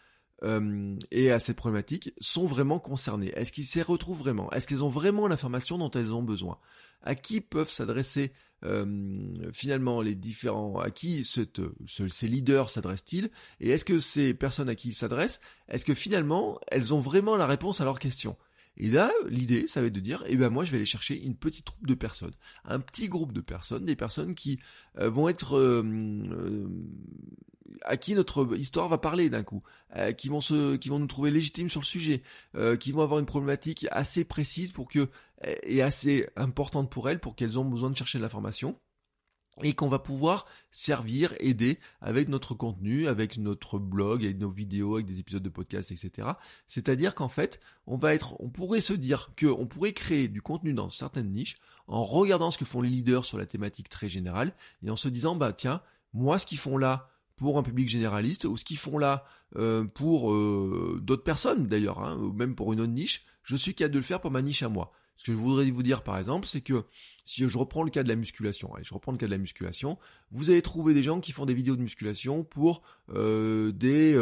euh, et à cette problématique, sont vraiment concernées? Est-ce qu'ils s'y retrouvent vraiment? Est-ce qu'elles ont vraiment l'information dont elles ont besoin? À qui peuvent s'adresser finalement les différents à qui cette, ces leaders s'adressent-ils et est-ce que ces personnes à qui ils s'adressent, est-ce que finalement elles ont vraiment la réponse à leurs questions? Et là, l'idée, ça va être de dire, eh ben moi, je vais aller chercher une petite troupe de personnes, un petit groupe de personnes, des personnes qui euh, vont être euh, à qui notre histoire va parler d'un coup, euh, qui vont se, qui vont nous trouver légitimes sur le sujet, euh, qui vont avoir une problématique assez précise pour que et assez importante pour elles pour qu'elles ont besoin de chercher de l'information et qu'on va pouvoir servir, aider avec notre contenu, avec notre blog, avec nos vidéos, avec des épisodes de podcast, etc. C'est-à-dire qu'en fait, on va être, on pourrait se dire qu'on pourrait créer du contenu dans certaines niches en regardant ce que font les leaders sur la thématique très générale et en se disant, bah tiens, moi ce qu'ils font là, pour un public généraliste, ou ce qu'ils font là euh, pour euh, d'autres personnes d'ailleurs, hein, ou même pour une autre niche, je suis capable de le faire pour ma niche à moi. Ce que je voudrais vous dire par exemple, c'est que si je reprends le cas de la musculation, allez, je reprends le cas de la musculation, vous allez trouver des gens qui font des vidéos de musculation pour euh, des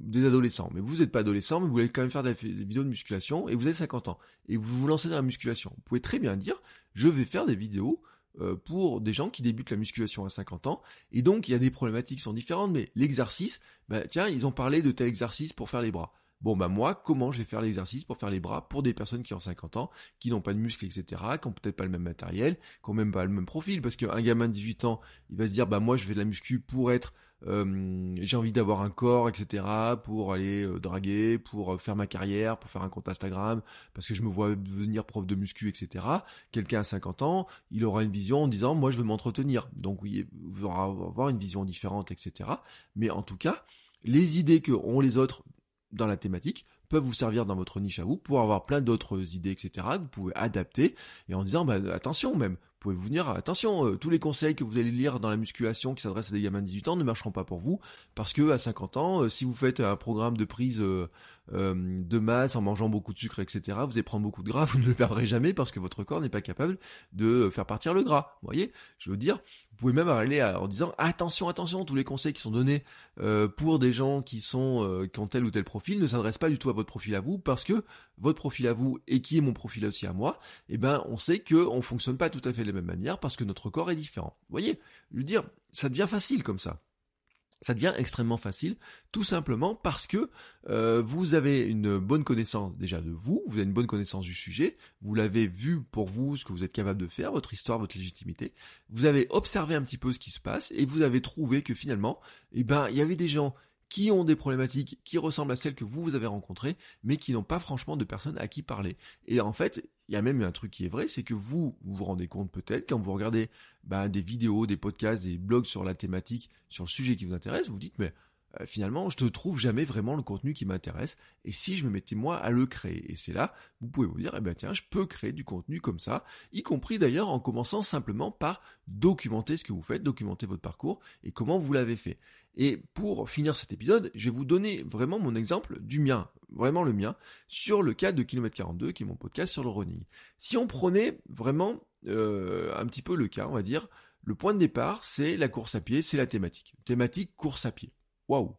des adolescents. Mais vous n'êtes pas adolescent, mais vous voulez quand même faire des vidéos de musculation et vous avez 50 ans et vous vous lancez dans la musculation. Vous pouvez très bien dire, je vais faire des vidéos euh, pour des gens qui débutent la musculation à 50 ans. Et donc, il y a des problématiques qui sont différentes, mais l'exercice, bah, tiens, ils ont parlé de tel exercice pour faire les bras. Bon, bah moi, comment je vais faire l'exercice pour faire les bras pour des personnes qui ont 50 ans, qui n'ont pas de muscles, etc., qui ont peut-être pas le même matériel, qui ont même pas le même profil, parce qu'un gamin de 18 ans, il va se dire, bah moi, je fais de la muscu pour être euh, j'ai envie d'avoir un corps, etc., pour aller euh, draguer, pour euh, faire ma carrière, pour faire un compte Instagram, parce que je me vois devenir prof de muscu, etc. Quelqu'un à 50 ans, il aura une vision en disant, moi je veux m'entretenir. Donc oui, vous aurez avoir une vision différente, etc. Mais en tout cas, les idées que ont les autres dans la thématique peuvent vous servir dans votre niche à vous pour avoir plein d'autres idées, etc. que vous pouvez adapter et en disant, bah, attention même, pouvez vous venir, attention, euh, tous les conseils que vous allez lire dans la musculation qui s'adressent à des gamins de 18 ans ne marcheront pas pour vous, parce que à 50 ans, euh, si vous faites un programme de prise, euh, de masse en mangeant beaucoup de sucre, etc. Vous allez prendre beaucoup de gras, vous ne le perdrez jamais parce que votre corps n'est pas capable de faire partir le gras. Vous voyez, je veux dire, vous pouvez même aller en disant attention, attention, tous les conseils qui sont donnés pour des gens qui sont qui ont tel ou tel profil ne s'adressent pas du tout à votre profil à vous parce que votre profil à vous et qui est mon profil aussi à moi, eh ben on sait que on fonctionne pas tout à fait de la même manière parce que notre corps est différent. Vous voyez, je veux dire, ça devient facile comme ça ça devient extrêmement facile, tout simplement parce que euh, vous avez une bonne connaissance déjà de vous, vous avez une bonne connaissance du sujet, vous l'avez vu pour vous ce que vous êtes capable de faire, votre histoire, votre légitimité, vous avez observé un petit peu ce qui se passe et vous avez trouvé que finalement, eh ben, il y avait des gens qui ont des problématiques qui ressemblent à celles que vous, vous avez rencontrées, mais qui n'ont pas franchement de personnes à qui parler. Et en fait, il y a même un truc qui est vrai, c'est que vous, vous rendez compte peut-être, quand vous regardez bah, des vidéos, des podcasts, des blogs sur la thématique, sur le sujet qui vous intéresse, vous dites, mais euh, finalement, je ne trouve jamais vraiment le contenu qui m'intéresse, et si je me mettais moi à le créer, et c'est là, vous pouvez vous dire, eh ben tiens, je peux créer du contenu comme ça, y compris d'ailleurs en commençant simplement par documenter ce que vous faites, documenter votre parcours, et comment vous l'avez fait. Et pour finir cet épisode, je vais vous donner vraiment mon exemple du mien, vraiment le mien, sur le cas de Kilomètre 42, qui est mon podcast sur le running. Si on prenait vraiment euh, un petit peu le cas, on va dire, le point de départ, c'est la course à pied, c'est la thématique. Thématique course à pied. Waouh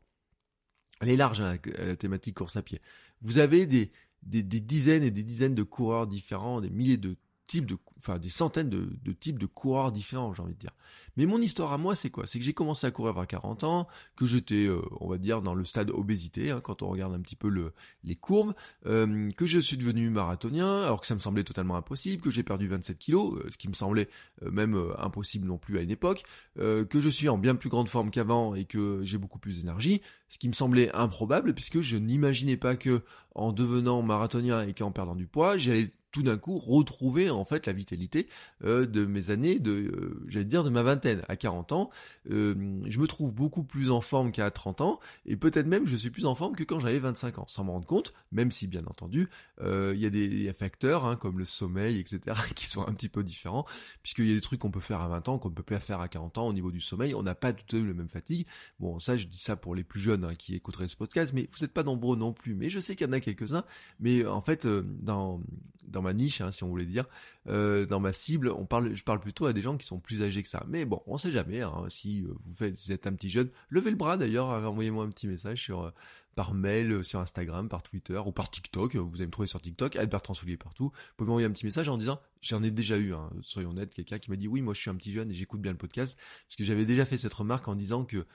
Elle est large, hein, la thématique course à pied. Vous avez des, dizaines et des dizaines de coureurs différents, des milliers de de, enfin des centaines de, de types de coureurs différents, j'ai envie de dire. Mais mon histoire à moi, c'est quoi? C'est que j'ai commencé à courir à 40 ans, que j'étais, euh, on va dire, dans le stade obésité, hein, quand on regarde un petit peu le, les courbes, euh, que je suis devenu marathonien, alors que ça me semblait totalement impossible, que j'ai perdu 27 kilos, euh, ce qui me semblait même impossible non plus à une époque, que je suis en bien plus grande forme qu'avant et que j'ai beaucoup plus d'énergie, ce qui me semblait improbable puisque je n'imaginais pas que en devenant marathonien et qu'en perdant du poids, j'allais tout d'un coup retrouver en fait la vitalité euh, de mes années de euh, j'allais dire de ma vingtaine. À 40 ans euh, je me trouve beaucoup plus en forme qu'à 30 ans et peut-être même je suis plus en forme que quand j'avais 25 ans. Sans me rendre compte même si bien entendu il y a des facteurs hein, comme le sommeil etc qui sont un petit peu différents puisqu'il y a des trucs qu'on peut faire à 20 ans qu'on ne peut pas faire à 40 ans au niveau du sommeil. On n'a pas tout le même fatigue. Bon ça je dis ça pour les plus jeunes hein, qui écouteraient ce podcast mais vous n'êtes pas nombreux non plus. Mais je sais qu'il y en a quelques-uns. Mais en fait dans dans ma niche, hein, si on voulait dire, euh, dans ma cible, on parle, je parle plutôt à des gens qui sont plus âgés que ça. Mais bon, on sait jamais. Hein, si euh, vous faites, vous êtes un petit jeune, levez le bras d'ailleurs, envoyez-moi un petit message euh, par mail, sur Instagram, par Twitter ou par TikTok. Vous allez me trouver sur TikTok, Albert Transoulier partout. Vous pouvez m'envoyer un petit message en disant, j'en ai déjà eu, hein, soyons honnêtes, quelqu'un qui m'a dit oui, moi je suis un petit jeune et j'écoute bien le podcast, parce que j'avais déjà fait cette remarque en disant que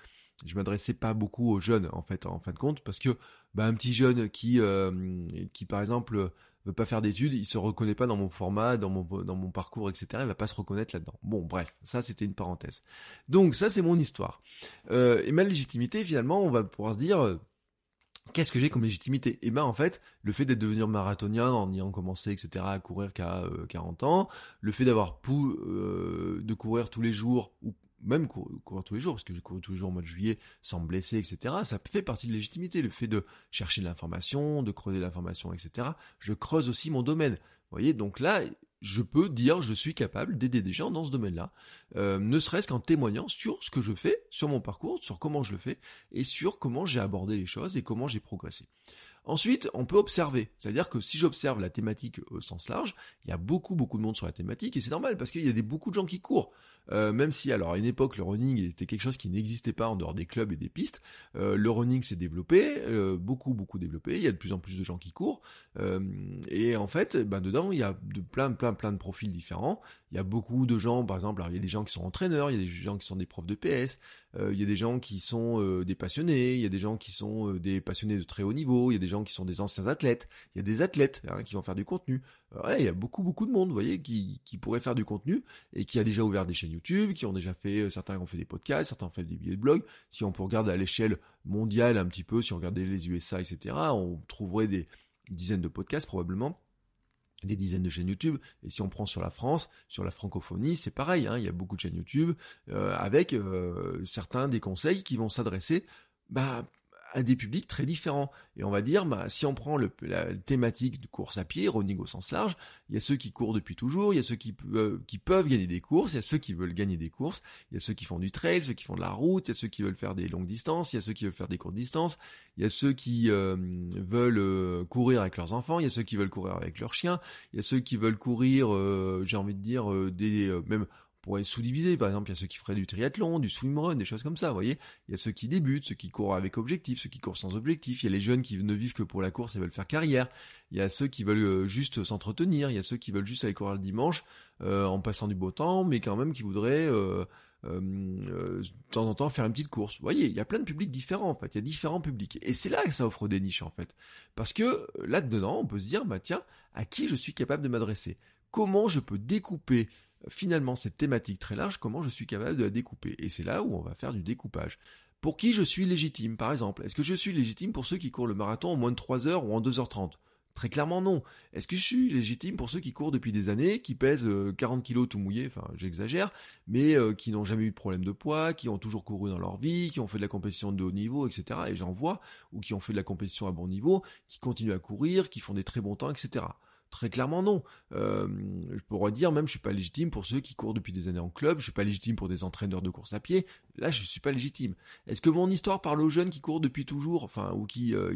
je m'adressais pas beaucoup aux jeunes en fait, en fin de compte, parce que bah, un petit jeune qui, qui par exemple veut pas faire d'études, il se reconnaît pas dans mon format, dans mon, dans mon parcours, etc. Il va pas se reconnaître là-dedans. Bon, bref, ça c'était une parenthèse. Donc ça c'est mon histoire. Euh, et ma légitimité, finalement, on va pouvoir se dire, euh, qu'est-ce que j'ai comme légitimité? Et eh ben en fait, le fait d'être devenu marathonien en ayant commencé, etc., à courir qu'à 40 euh, ans, le fait d'avoir pu de courir tous les jours ou même courir, tous les jours, parce que j'ai couru tous les jours au mois de juillet sans me blesser, etc., ça fait partie de légitimité, le fait de chercher de l'information, de creuser l'information, etc. Je creuse aussi mon domaine. Vous voyez, donc là, je peux dire je suis capable d'aider des gens dans ce domaine-là, euh, ne serait-ce qu'en témoignant sur ce que je fais, sur mon parcours, sur comment je le fais, et sur comment j'ai abordé les choses et comment j'ai progressé. Ensuite, on peut observer. C'est-à-dire que si j'observe la thématique au sens large, il y a beaucoup, beaucoup de monde sur la thématique, et c'est normal, parce qu'il y a des, beaucoup de gens qui courent. Euh, même si, alors, à une époque, le running était quelque chose qui n'existait pas en dehors des clubs et des pistes, euh, le running s'est développé, euh, beaucoup, beaucoup développé, il y a de plus en plus de gens qui courent, et en fait, ben, dedans, il y a de plein, plein, plein de profils différents, il y a beaucoup de gens, par exemple, il y a des gens qui sont entraîneurs, il y a des gens qui sont des profs de PS, il y a des gens qui sont des passionnés, il y a des gens qui sont des passionnés de très haut niveau, il y a des gens qui sont des anciens athlètes, il y a des athlètes hein, qui vont faire du contenu, ouais, il y a beaucoup beaucoup de monde, vous voyez, qui, qui pourrait faire du contenu et qui a déjà ouvert des chaînes YouTube, qui ont déjà fait, euh, certains ont fait des podcasts, certains ont fait des billets de blog. Si on peut regarder à l'échelle mondiale un petit peu, si on regardait les USA, etc., on trouverait des dizaines de podcasts probablement des dizaines de chaînes YouTube. Et si on prend sur la France, sur la francophonie, c'est pareil. Hein, il y a beaucoup de chaînes YouTube euh, avec euh, certains des conseils qui vont s'adresser bah, à des publics très différents. Et on va dire, bah, si on prend le, la thématique de course à pied, running au sens large, il y a ceux qui courent depuis toujours, il y a ceux qui, euh, qui peuvent gagner des courses, il y a ceux qui veulent gagner des courses, il y a ceux qui font du trail, ceux qui font de la route, il y a ceux qui veulent faire des longues distances, il y a ceux qui veulent faire des courtes distances, il y a ceux qui euh, veulent euh, courir avec leurs enfants, il y a ceux qui veulent courir avec leurs chiens, il y a ceux qui veulent courir, j'ai envie de dire, des même pourrait sous-diviser. Par exemple, il y a ceux qui feraient du triathlon, du swimrun, des choses comme ça, vous voyez. Il y a ceux qui débutent, ceux qui courent avec objectif, ceux qui courent sans objectif. Il y a les jeunes qui ne vivent que pour la course et veulent faire carrière. Il y a ceux qui veulent euh, juste s'entretenir. Il y a ceux qui veulent juste aller courir le dimanche euh, en passant du beau temps, mais quand même qui voudraient euh, de temps en temps faire une petite course. Vous voyez, il y a plein de publics différents en fait. Il y a différents publics. Et c'est là que ça offre des niches en fait. Parce que là-dedans, on peut se dire, bah tiens, à qui je suis capable de m'adresser? Comment je peux découper finalement cette thématique très large, comment je suis capable de la découper. Et c'est là où on va faire du découpage. Pour qui je suis légitime, par exemple? Est-ce que je suis légitime pour ceux qui courent le marathon en moins de 3 heures ou en 2h30 Très clairement non. Est-ce que je suis légitime pour ceux qui courent depuis des années, qui pèsent 40 euh, kilos tout mouillé, enfin j'exagère, mais euh, qui n'ont jamais eu de problème de poids, qui ont toujours couru dans leur vie, qui ont fait de la compétition de haut niveau, etc. Et j'en vois, ou qui ont fait de la compétition à bon niveau, qui continuent à courir, qui font des très bons temps, etc. Très clairement non. Euh, je pourrais dire même je suis pas légitime pour ceux qui courent depuis des années en club, je suis pas légitime pour des entraîneurs de course à pied. Là je suis pas légitime. Est-ce que mon histoire parle aux jeunes qui courent depuis toujours, enfin ou qui euh,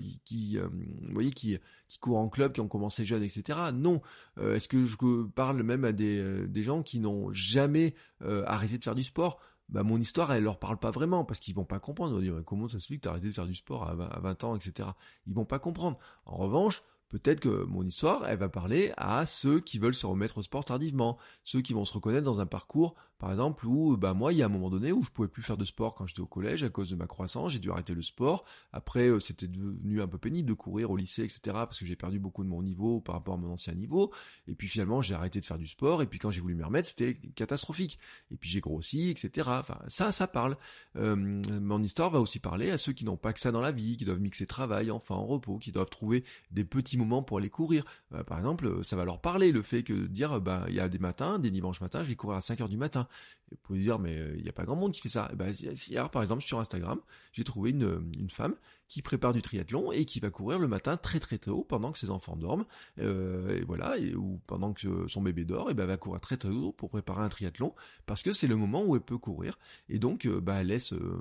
euh, voyez qui courent en club, qui ont commencé jeunes, etc. Non. Est-ce que je parle même à des des gens qui n'ont jamais arrêté de faire du sport? Bah mon histoire elle leur parle pas vraiment parce qu'ils vont pas comprendre. Ils vont dire comment ça se fait que t'as arrêté de faire du sport à 20 ans, etc. Ils vont pas comprendre. En revanche, Peut-être que mon histoire, elle va parler à ceux qui veulent se remettre au sport tardivement, ceux qui vont se reconnaître dans un parcours par exemple, où bah moi, il y a un moment donné où je pouvais plus faire de sport quand j'étais au collège à cause de ma croissance, j'ai dû arrêter le sport. Après, euh, c'était devenu un peu pénible de courir au lycée, etc. parce que j'ai perdu beaucoup de mon niveau par rapport à mon ancien niveau. Et puis finalement, j'ai arrêté de faire du sport. Et puis quand j'ai voulu m'y remettre, c'était catastrophique. Et puis j'ai grossi, etc. Enfin, ça, ça parle. Euh, mon histoire va aussi parler à ceux qui n'ont pas que ça dans la vie, qui doivent mixer travail, enfin, repos, qui doivent trouver des petits moments pour aller courir. Euh, par exemple, ça va leur parler le fait que de dire, bah, il y a des matins, des dimanches matins, je vais courir à 5 heures du matin. Vous pouvez dire, mais il n'y a pas grand monde qui fait ça. Ben, hier, par exemple, sur Instagram, j'ai trouvé une, une femme qui prépare du triathlon et qui va courir le matin très très tôt pendant que ses enfants dorment, euh, et voilà, et, ou pendant que son bébé dort, et ben va courir très très tôt pour préparer un triathlon parce que c'est le moment où elle peut courir. Et donc, euh, bah, elle laisse euh,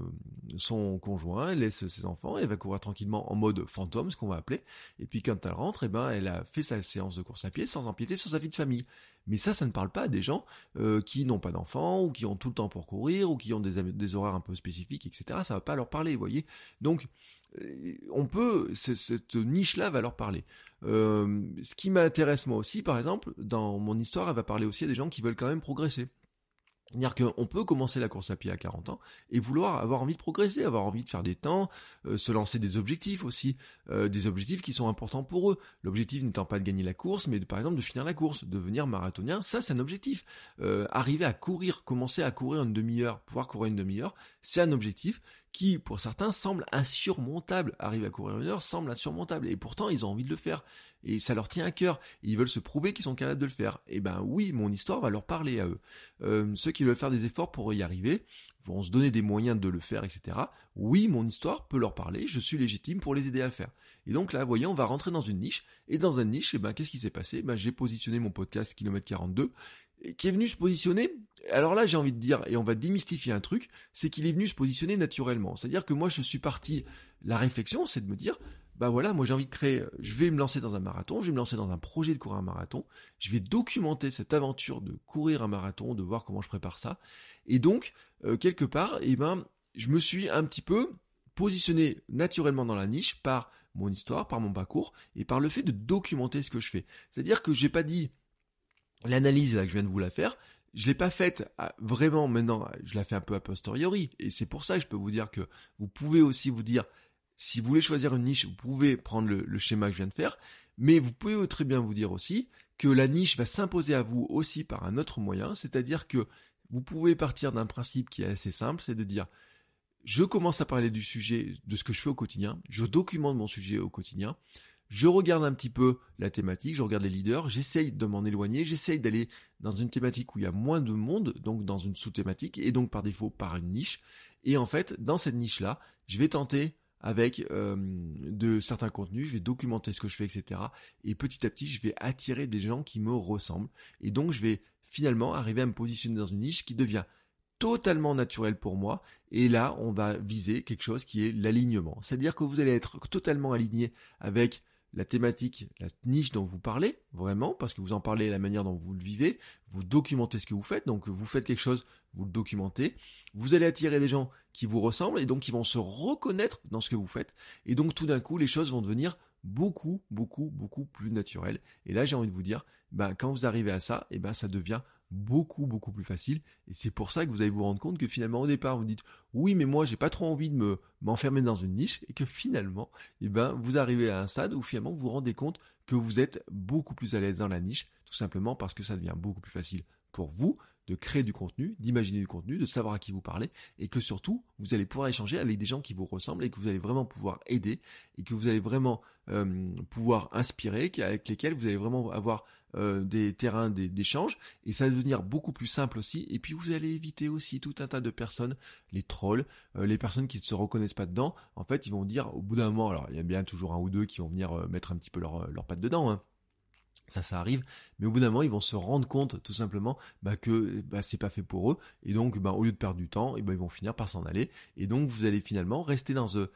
son conjoint, elle laisse ses enfants, et elle va courir tranquillement en mode fantôme, ce qu'on va appeler. Et puis quand elle rentre, et ben elle a fait sa séance de course à pied sans empiéter sur sa vie de famille. Mais ça, ça ne parle pas à des gens qui n'ont pas d'enfants, ou qui ont tout le temps pour courir, ou qui ont des, des horaires un peu spécifiques, etc. Ça va pas leur parler, vous voyez. Donc, on peut, cette niche-là va leur parler. Euh, ce qui m'intéresse moi aussi, par exemple, dans mon histoire, elle va parler aussi à des gens qui veulent quand même progresser. C'est-à-dire qu'on peut commencer la course à pied à 40 ans et vouloir avoir envie de progresser, avoir envie de faire des temps, euh, se lancer des objectifs aussi, euh, des objectifs qui sont importants pour eux. L'objectif n'étant pas de gagner la course, mais par exemple de finir la course, devenir marathonien, ça c'est un objectif. Euh, arriver à courir, commencer à courir une demi-heure, pouvoir courir une demi-heure, c'est un objectif qui, pour certains, semble insurmontable. Arriver à courir une heure semble insurmontable. Et pourtant, ils ont envie de le faire. Et ça leur tient à cœur. ils veulent se prouver qu'ils sont capables de le faire. Et ben oui, mon histoire va leur parler à eux. Euh, ceux qui veulent faire des efforts pour y arriver vont se donner des moyens de le faire, etc. Oui, mon histoire peut leur parler. Je suis légitime pour les aider à le faire. Et donc là, voyez, on va rentrer dans une niche. Et dans une niche, et ben, qu'est-ce qui s'est passé? Ben, j'ai positionné mon podcast Kilomètre 42 qui est venu se positionner. Alors là, j'ai envie de dire, et on va démystifier un truc, c'est qu'il est venu se positionner naturellement. C'est-à-dire que moi, je suis parti, la réflexion, c'est de me dire, bah voilà, moi j'ai envie de créer, je vais me lancer dans un marathon, je vais me lancer dans un projet de courir un marathon, je vais documenter cette aventure de courir un marathon, de voir comment je prépare ça. Et donc, euh, quelque part, eh ben, je me suis un petit peu positionné naturellement dans la niche par mon histoire, par mon parcours, et par le fait de documenter ce que je fais. C'est-à-dire que j'ai pas dit, l'analyse là que je viens de vous la faire, je l'ai pas faite vraiment maintenant, je la fais un peu a posteriori. Et c'est pour ça que je peux vous dire que vous pouvez aussi vous dire, si vous voulez choisir une niche, vous pouvez prendre le, schéma que je viens de faire, mais vous pouvez très bien vous dire aussi que la niche va s'imposer à vous aussi par un autre moyen, c'est-à-dire que vous pouvez partir d'un principe qui est assez simple, c'est de dire, je commence à parler du sujet, de ce que je fais au quotidien, je documente mon sujet au quotidien, je regarde un petit peu la thématique, je regarde les leaders, j'essaye de m'en éloigner, j'essaye d'aller dans une thématique où il y a moins de monde, donc dans une sous-thématique, et donc par défaut par une niche. Et en fait, dans cette niche-là, je vais tenter avec euh, de certains contenus, je vais documenter ce que je fais, etc. Et petit à petit, je vais attirer des gens qui me ressemblent. Et donc, je vais finalement arriver à me positionner dans une niche qui devient totalement naturelle pour moi. Et là, on va viser quelque chose qui est l'alignement. C'est-à-dire que vous allez être totalement aligné avec la thématique, la niche dont vous parlez, vraiment, parce que vous en parlez la manière dont vous le vivez, vous documentez ce que vous faites, donc vous faites quelque chose, vous le documentez, vous allez attirer des gens qui vous ressemblent et donc qui vont se reconnaître dans ce que vous faites, et donc tout d'un coup les choses vont devenir beaucoup, beaucoup, beaucoup plus naturelles. Et là j'ai envie de vous dire, ben, quand vous arrivez à ça, et ben ça devient beaucoup beaucoup plus facile. Et c'est pour ça que vous allez vous rendre compte que finalement au départ vous dites oui mais moi j'ai pas trop envie de me m'enfermer dans une niche. Et que finalement eh ben vous arrivez à un stade où finalement vous vous rendez compte que vous êtes beaucoup plus à l'aise dans la niche tout simplement parce que ça devient beaucoup plus facile pour vous de créer du contenu, d'imaginer du contenu, de savoir à qui vous parlez, et que surtout, vous allez pouvoir échanger avec des gens qui vous ressemblent et que vous allez vraiment pouvoir aider, et que vous allez vraiment euh, pouvoir inspirer, avec lesquels vous allez vraiment avoir euh, des terrains d'échange et ça va devenir beaucoup plus simple aussi et puis vous allez éviter aussi tout un tas de personnes les trolls euh, les personnes qui ne se reconnaissent pas dedans en fait ils vont dire au bout d'un moment alors il y a bien toujours un ou deux qui vont venir mettre un petit peu leur, leur patte dedans hein. Ça, ça arrive, mais au bout d'un moment, ils vont se rendre compte tout simplement bah, que bah, c'est pas fait pour eux, et donc bah, au lieu de perdre du temps, bah, ils vont finir par s'en aller, et donc vous allez finalement rester dans euh,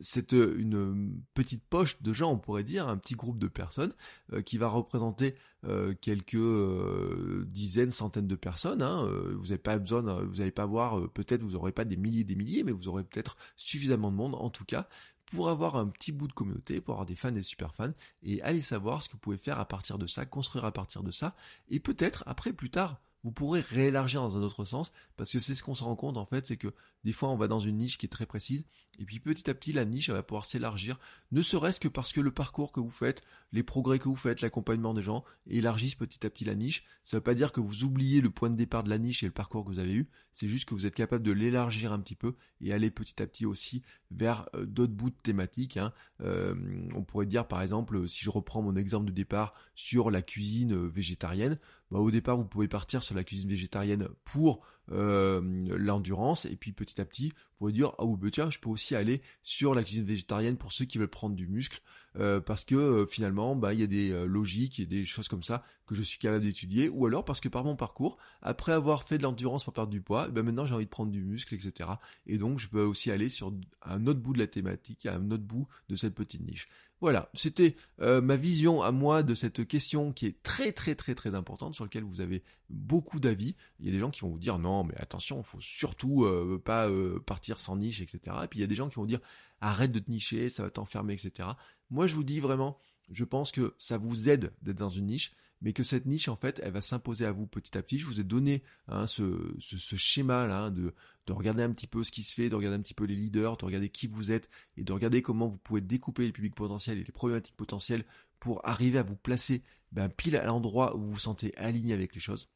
cette une petite poche de gens, on pourrait dire, un petit groupe de personnes euh, qui va représenter euh, quelques dizaines, centaines de personnes. Hein, vous n'avez pas besoin, vous n'allez pas voir, peut-être vous n'aurez pas des milliers, des milliers, mais vous aurez peut-être suffisamment de monde en tout cas pour avoir un petit bout de communauté, pour avoir des fans et super fans, et aller savoir ce que vous pouvez faire à partir de ça, construire à partir de ça, et peut-être après plus tard vous pourrez réélargir dans un autre sens, parce que c'est ce qu'on se rend compte en fait, c'est que des fois on va dans une niche qui est très précise, et puis petit à petit la niche va pouvoir s'élargir, ne serait-ce que parce que le parcours que vous faites, les progrès que vous faites, l'accompagnement des gens, élargissent petit à petit la niche. Ça ne veut pas dire que vous oubliez le point de départ de la niche et le parcours que vous avez eu, c'est juste que vous êtes capable de l'élargir un petit peu et aller petit à petit aussi vers euh, d'autres bouts de thématiques. Hein. Euh, on pourrait dire par exemple, si je reprends mon exemple de départ sur la cuisine euh, végétarienne, bah, au départ vous pouvez partir sur la cuisine végétarienne pour l'endurance et puis petit à petit vous pouvez dire ah oui bah tiens je peux aussi aller sur la cuisine végétarienne pour ceux qui veulent prendre du muscle euh, parce que euh, finalement bah il y a des euh, logiques et des choses comme ça que je suis capable d'étudier. Ou alors parce que par mon parcours après avoir fait de l'endurance pour perdre du poids ben maintenant j'ai envie de prendre du muscle etc et donc je peux aussi aller sur un autre bout de la thématique un autre bout de cette petite niche voilà, c'était ma vision à moi de cette question qui est très très très très importante sur laquelle vous avez beaucoup d'avis. Il y a des gens qui vont vous dire non mais attention, il faut surtout pas partir sans niche, etc. Et puis il y a des gens qui vont dire arrête de te nicher, ça va t'enfermer, etc. Moi, je vous dis vraiment, je pense que ça vous aide d'être dans une niche, mais que cette niche, en fait, elle va s'imposer à vous petit à petit. Je vous ai donné hein, ce, schéma-là hein, de, de regarder un petit peu ce qui se fait, de regarder un petit peu les leaders, de regarder qui vous êtes, et de regarder comment vous pouvez découper les publics potentiels et les problématiques potentielles pour arriver à vous placer ben, pile à l'endroit où vous vous sentez aligné avec les choses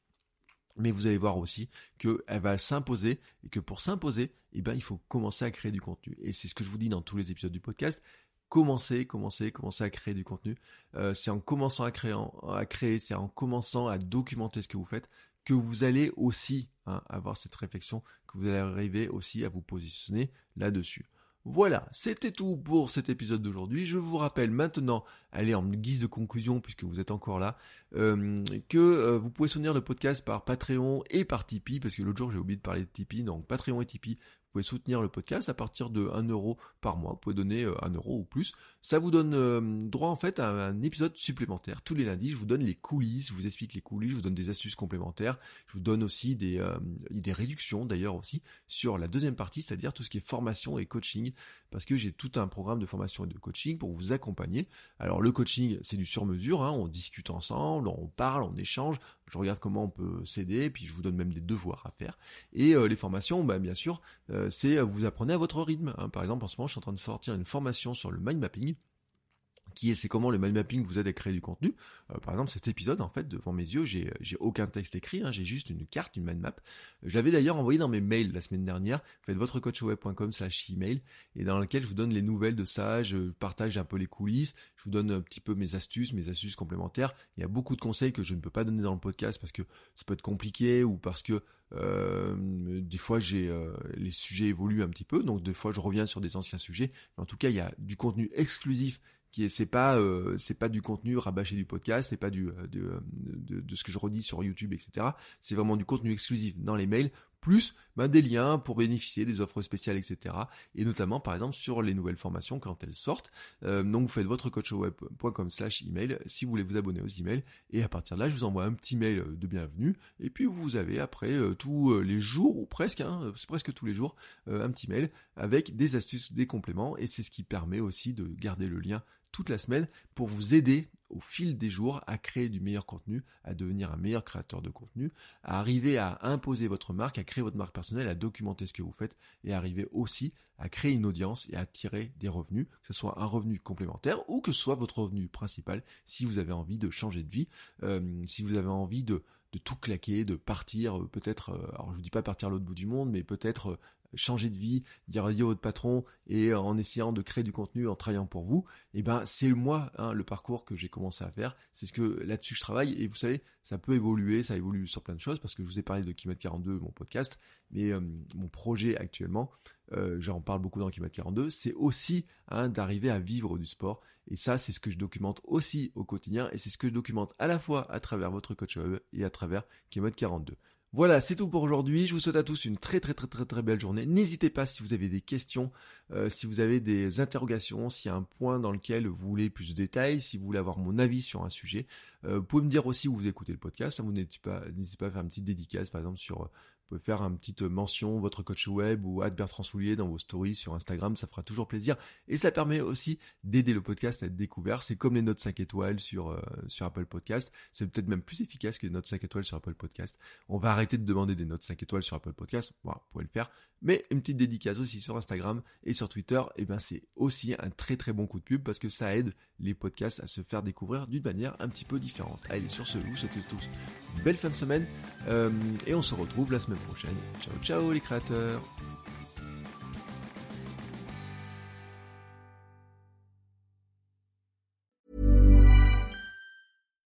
mais vous allez voir aussi qu'elle va s'imposer et que pour s'imposer, eh ben, il faut commencer à créer du contenu. Et c'est ce que je vous dis dans tous les épisodes du podcast commencer, commencer, commencer à créer du contenu. Euh, c'est en commençant à créer, à créer, c'est en commençant à documenter ce que vous faites que vous allez aussi hein, avoir cette réflexion, que vous allez arriver aussi à vous positionner là-dessus. Voilà, c'était tout pour cet épisode d'aujourd'hui. Je vous rappelle maintenant, allez en guise de conclusion puisque vous êtes encore là, euh, que euh, vous pouvez soutenir le podcast par Patreon et par Tipeee, parce que l'autre jour j'ai oublié de parler de Tipeee, donc Patreon et Tipeee, pouvez soutenir le podcast à partir de 1 euro par mois. Vous pouvez donner 1 euh, euro ou plus. Ça vous donne euh, droit en fait à un épisode supplémentaire. Tous les lundis, je vous donne les coulisses, je vous explique les coulisses, je vous donne des astuces complémentaires. Je vous donne aussi des, euh, des réductions d'ailleurs aussi sur la deuxième partie, c'est-à-dire tout ce qui est formation et coaching. Parce que j'ai tout un programme de formation et de coaching pour vous accompagner. Alors le coaching, c'est du sur-mesure, hein. on discute ensemble, on parle, on échange, je regarde comment on peut s'aider, puis je vous donne même des devoirs à faire. Et les formations, bah, bien sûr, c'est vous apprenez à votre rythme. Hein. Par exemple, en ce moment, je suis en train de sortir une formation sur le mind mapping qui est c'est comment le mind mapping vous aide à créer du contenu. Euh, par exemple, cet épisode, en fait, devant mes yeux, j'ai aucun texte écrit, hein, j'ai juste une carte, une mind map. Je l'avais d'ailleurs envoyé dans mes mails la semaine dernière. Faites votrecoachweb.com slash email et dans lequel je vous donne les nouvelles de ça, je partage un peu les coulisses, je vous donne un petit peu mes astuces, mes astuces complémentaires. Il y a beaucoup de conseils que je ne peux pas donner dans le podcast parce que ça peut être compliqué ou parce que euh, des fois j'ai euh, les sujets évoluent un petit peu, donc des fois je reviens sur des anciens sujets. Mais en tout cas, il y a du contenu exclusif qui est c'est pas euh, c'est pas du contenu rabâché du podcast, c'est pas du de, de, de, ce que je redis sur YouTube, etc. C'est vraiment du contenu exclusif dans les mails plus ben, des liens pour bénéficier des offres spéciales, etc. Et notamment, par exemple, sur les nouvelles formations quand elles sortent. Euh, donc, vous faites votre coachweb.com slash email si vous voulez vous abonner aux emails. Et à partir de là, je vous envoie un petit mail de bienvenue. Et puis, vous avez après euh, tous euh, les jours, ou presque, hein, c'est presque tous les jours, un petit mail avec des astuces, des compléments. Et c'est ce qui permet aussi de garder le lien toute la semaine pour vous aider au fil des jours à créer du meilleur contenu, à devenir un meilleur créateur de contenu, à arriver à imposer votre marque, à créer votre marque personnelle, à documenter ce que vous faites et arriver aussi à créer une audience et à tirer des revenus, que ce soit un revenu complémentaire ou que ce soit votre revenu principal si vous avez envie de changer de vie, euh, si vous avez envie de, de tout claquer, de partir, euh, peut-être, euh, alors je vous dis pas partir à l'autre bout du monde, mais peut-être changer de vie, dire adieu au votre patron et en essayant de créer du contenu en travaillant pour vous, et eh ben c'est moi hein, le parcours que j'ai commencé à faire. C'est ce que là-dessus je travaille et vous savez, ça peut évoluer, ça évolue sur plein de choses parce que je vous ai parlé de Kimet 42, mon podcast, mais euh, mon projet actuellement, euh, j'en parle beaucoup dans Kimet 42, c'est aussi hein, d'arriver à vivre du sport et ça c'est ce que je documente aussi au quotidien et c'est ce que je documente à la fois à travers votre coach web et à travers Kimet 42. Voilà, c'est tout pour aujourd'hui. Je vous souhaite à tous une très très très très très belle journée. N'hésitez pas si vous avez des questions, euh, si vous avez des interrogations, s'il y a un point dans lequel vous voulez plus de détails, si vous voulez avoir mon avis sur un sujet. Euh, vous pouvez me dire aussi où vous écoutez le podcast. Vous n'hésitez pas, n'hésitez pas à faire une petite dédicace, par exemple sur vous pouvez faire une petite mention, votre coach web ou Bertrand Soulier dans vos stories sur Instagram, ça fera toujours plaisir. Et ça permet aussi d'aider le podcast à être découvert. C'est comme les notes 5 étoiles sur, euh, sur Apple Podcast. C'est peut-être même plus efficace que les notes 5 étoiles sur Apple Podcast. On va arrêter de demander des notes 5 étoiles sur Apple Podcast. Vous pouvez le faire. Mais une petite dédicace aussi sur Instagram et sur Twitter, eh ben c'est aussi un très très bon coup de pub parce que ça aide les podcasts à se faire découvrir d'une manière un petit peu différente. Allez, sur ce, vous souhaitez tous une belle fin de semaine euh, et on se retrouve la semaine prochaine. Ciao ciao les créateurs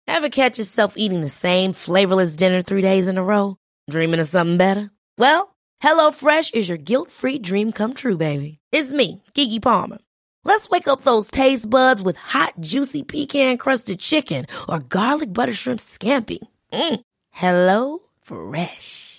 Ever catch yourself eating the same flavorless dinner three days in a row? Dreaming of something better? Well, HelloFresh is your guilt-free dream come true, baby. It's me, Kiki Palmer. Let's wake up those taste buds with hot, juicy pecan-crusted chicken or garlic butter shrimp scampi. Mm. Hello Fresh.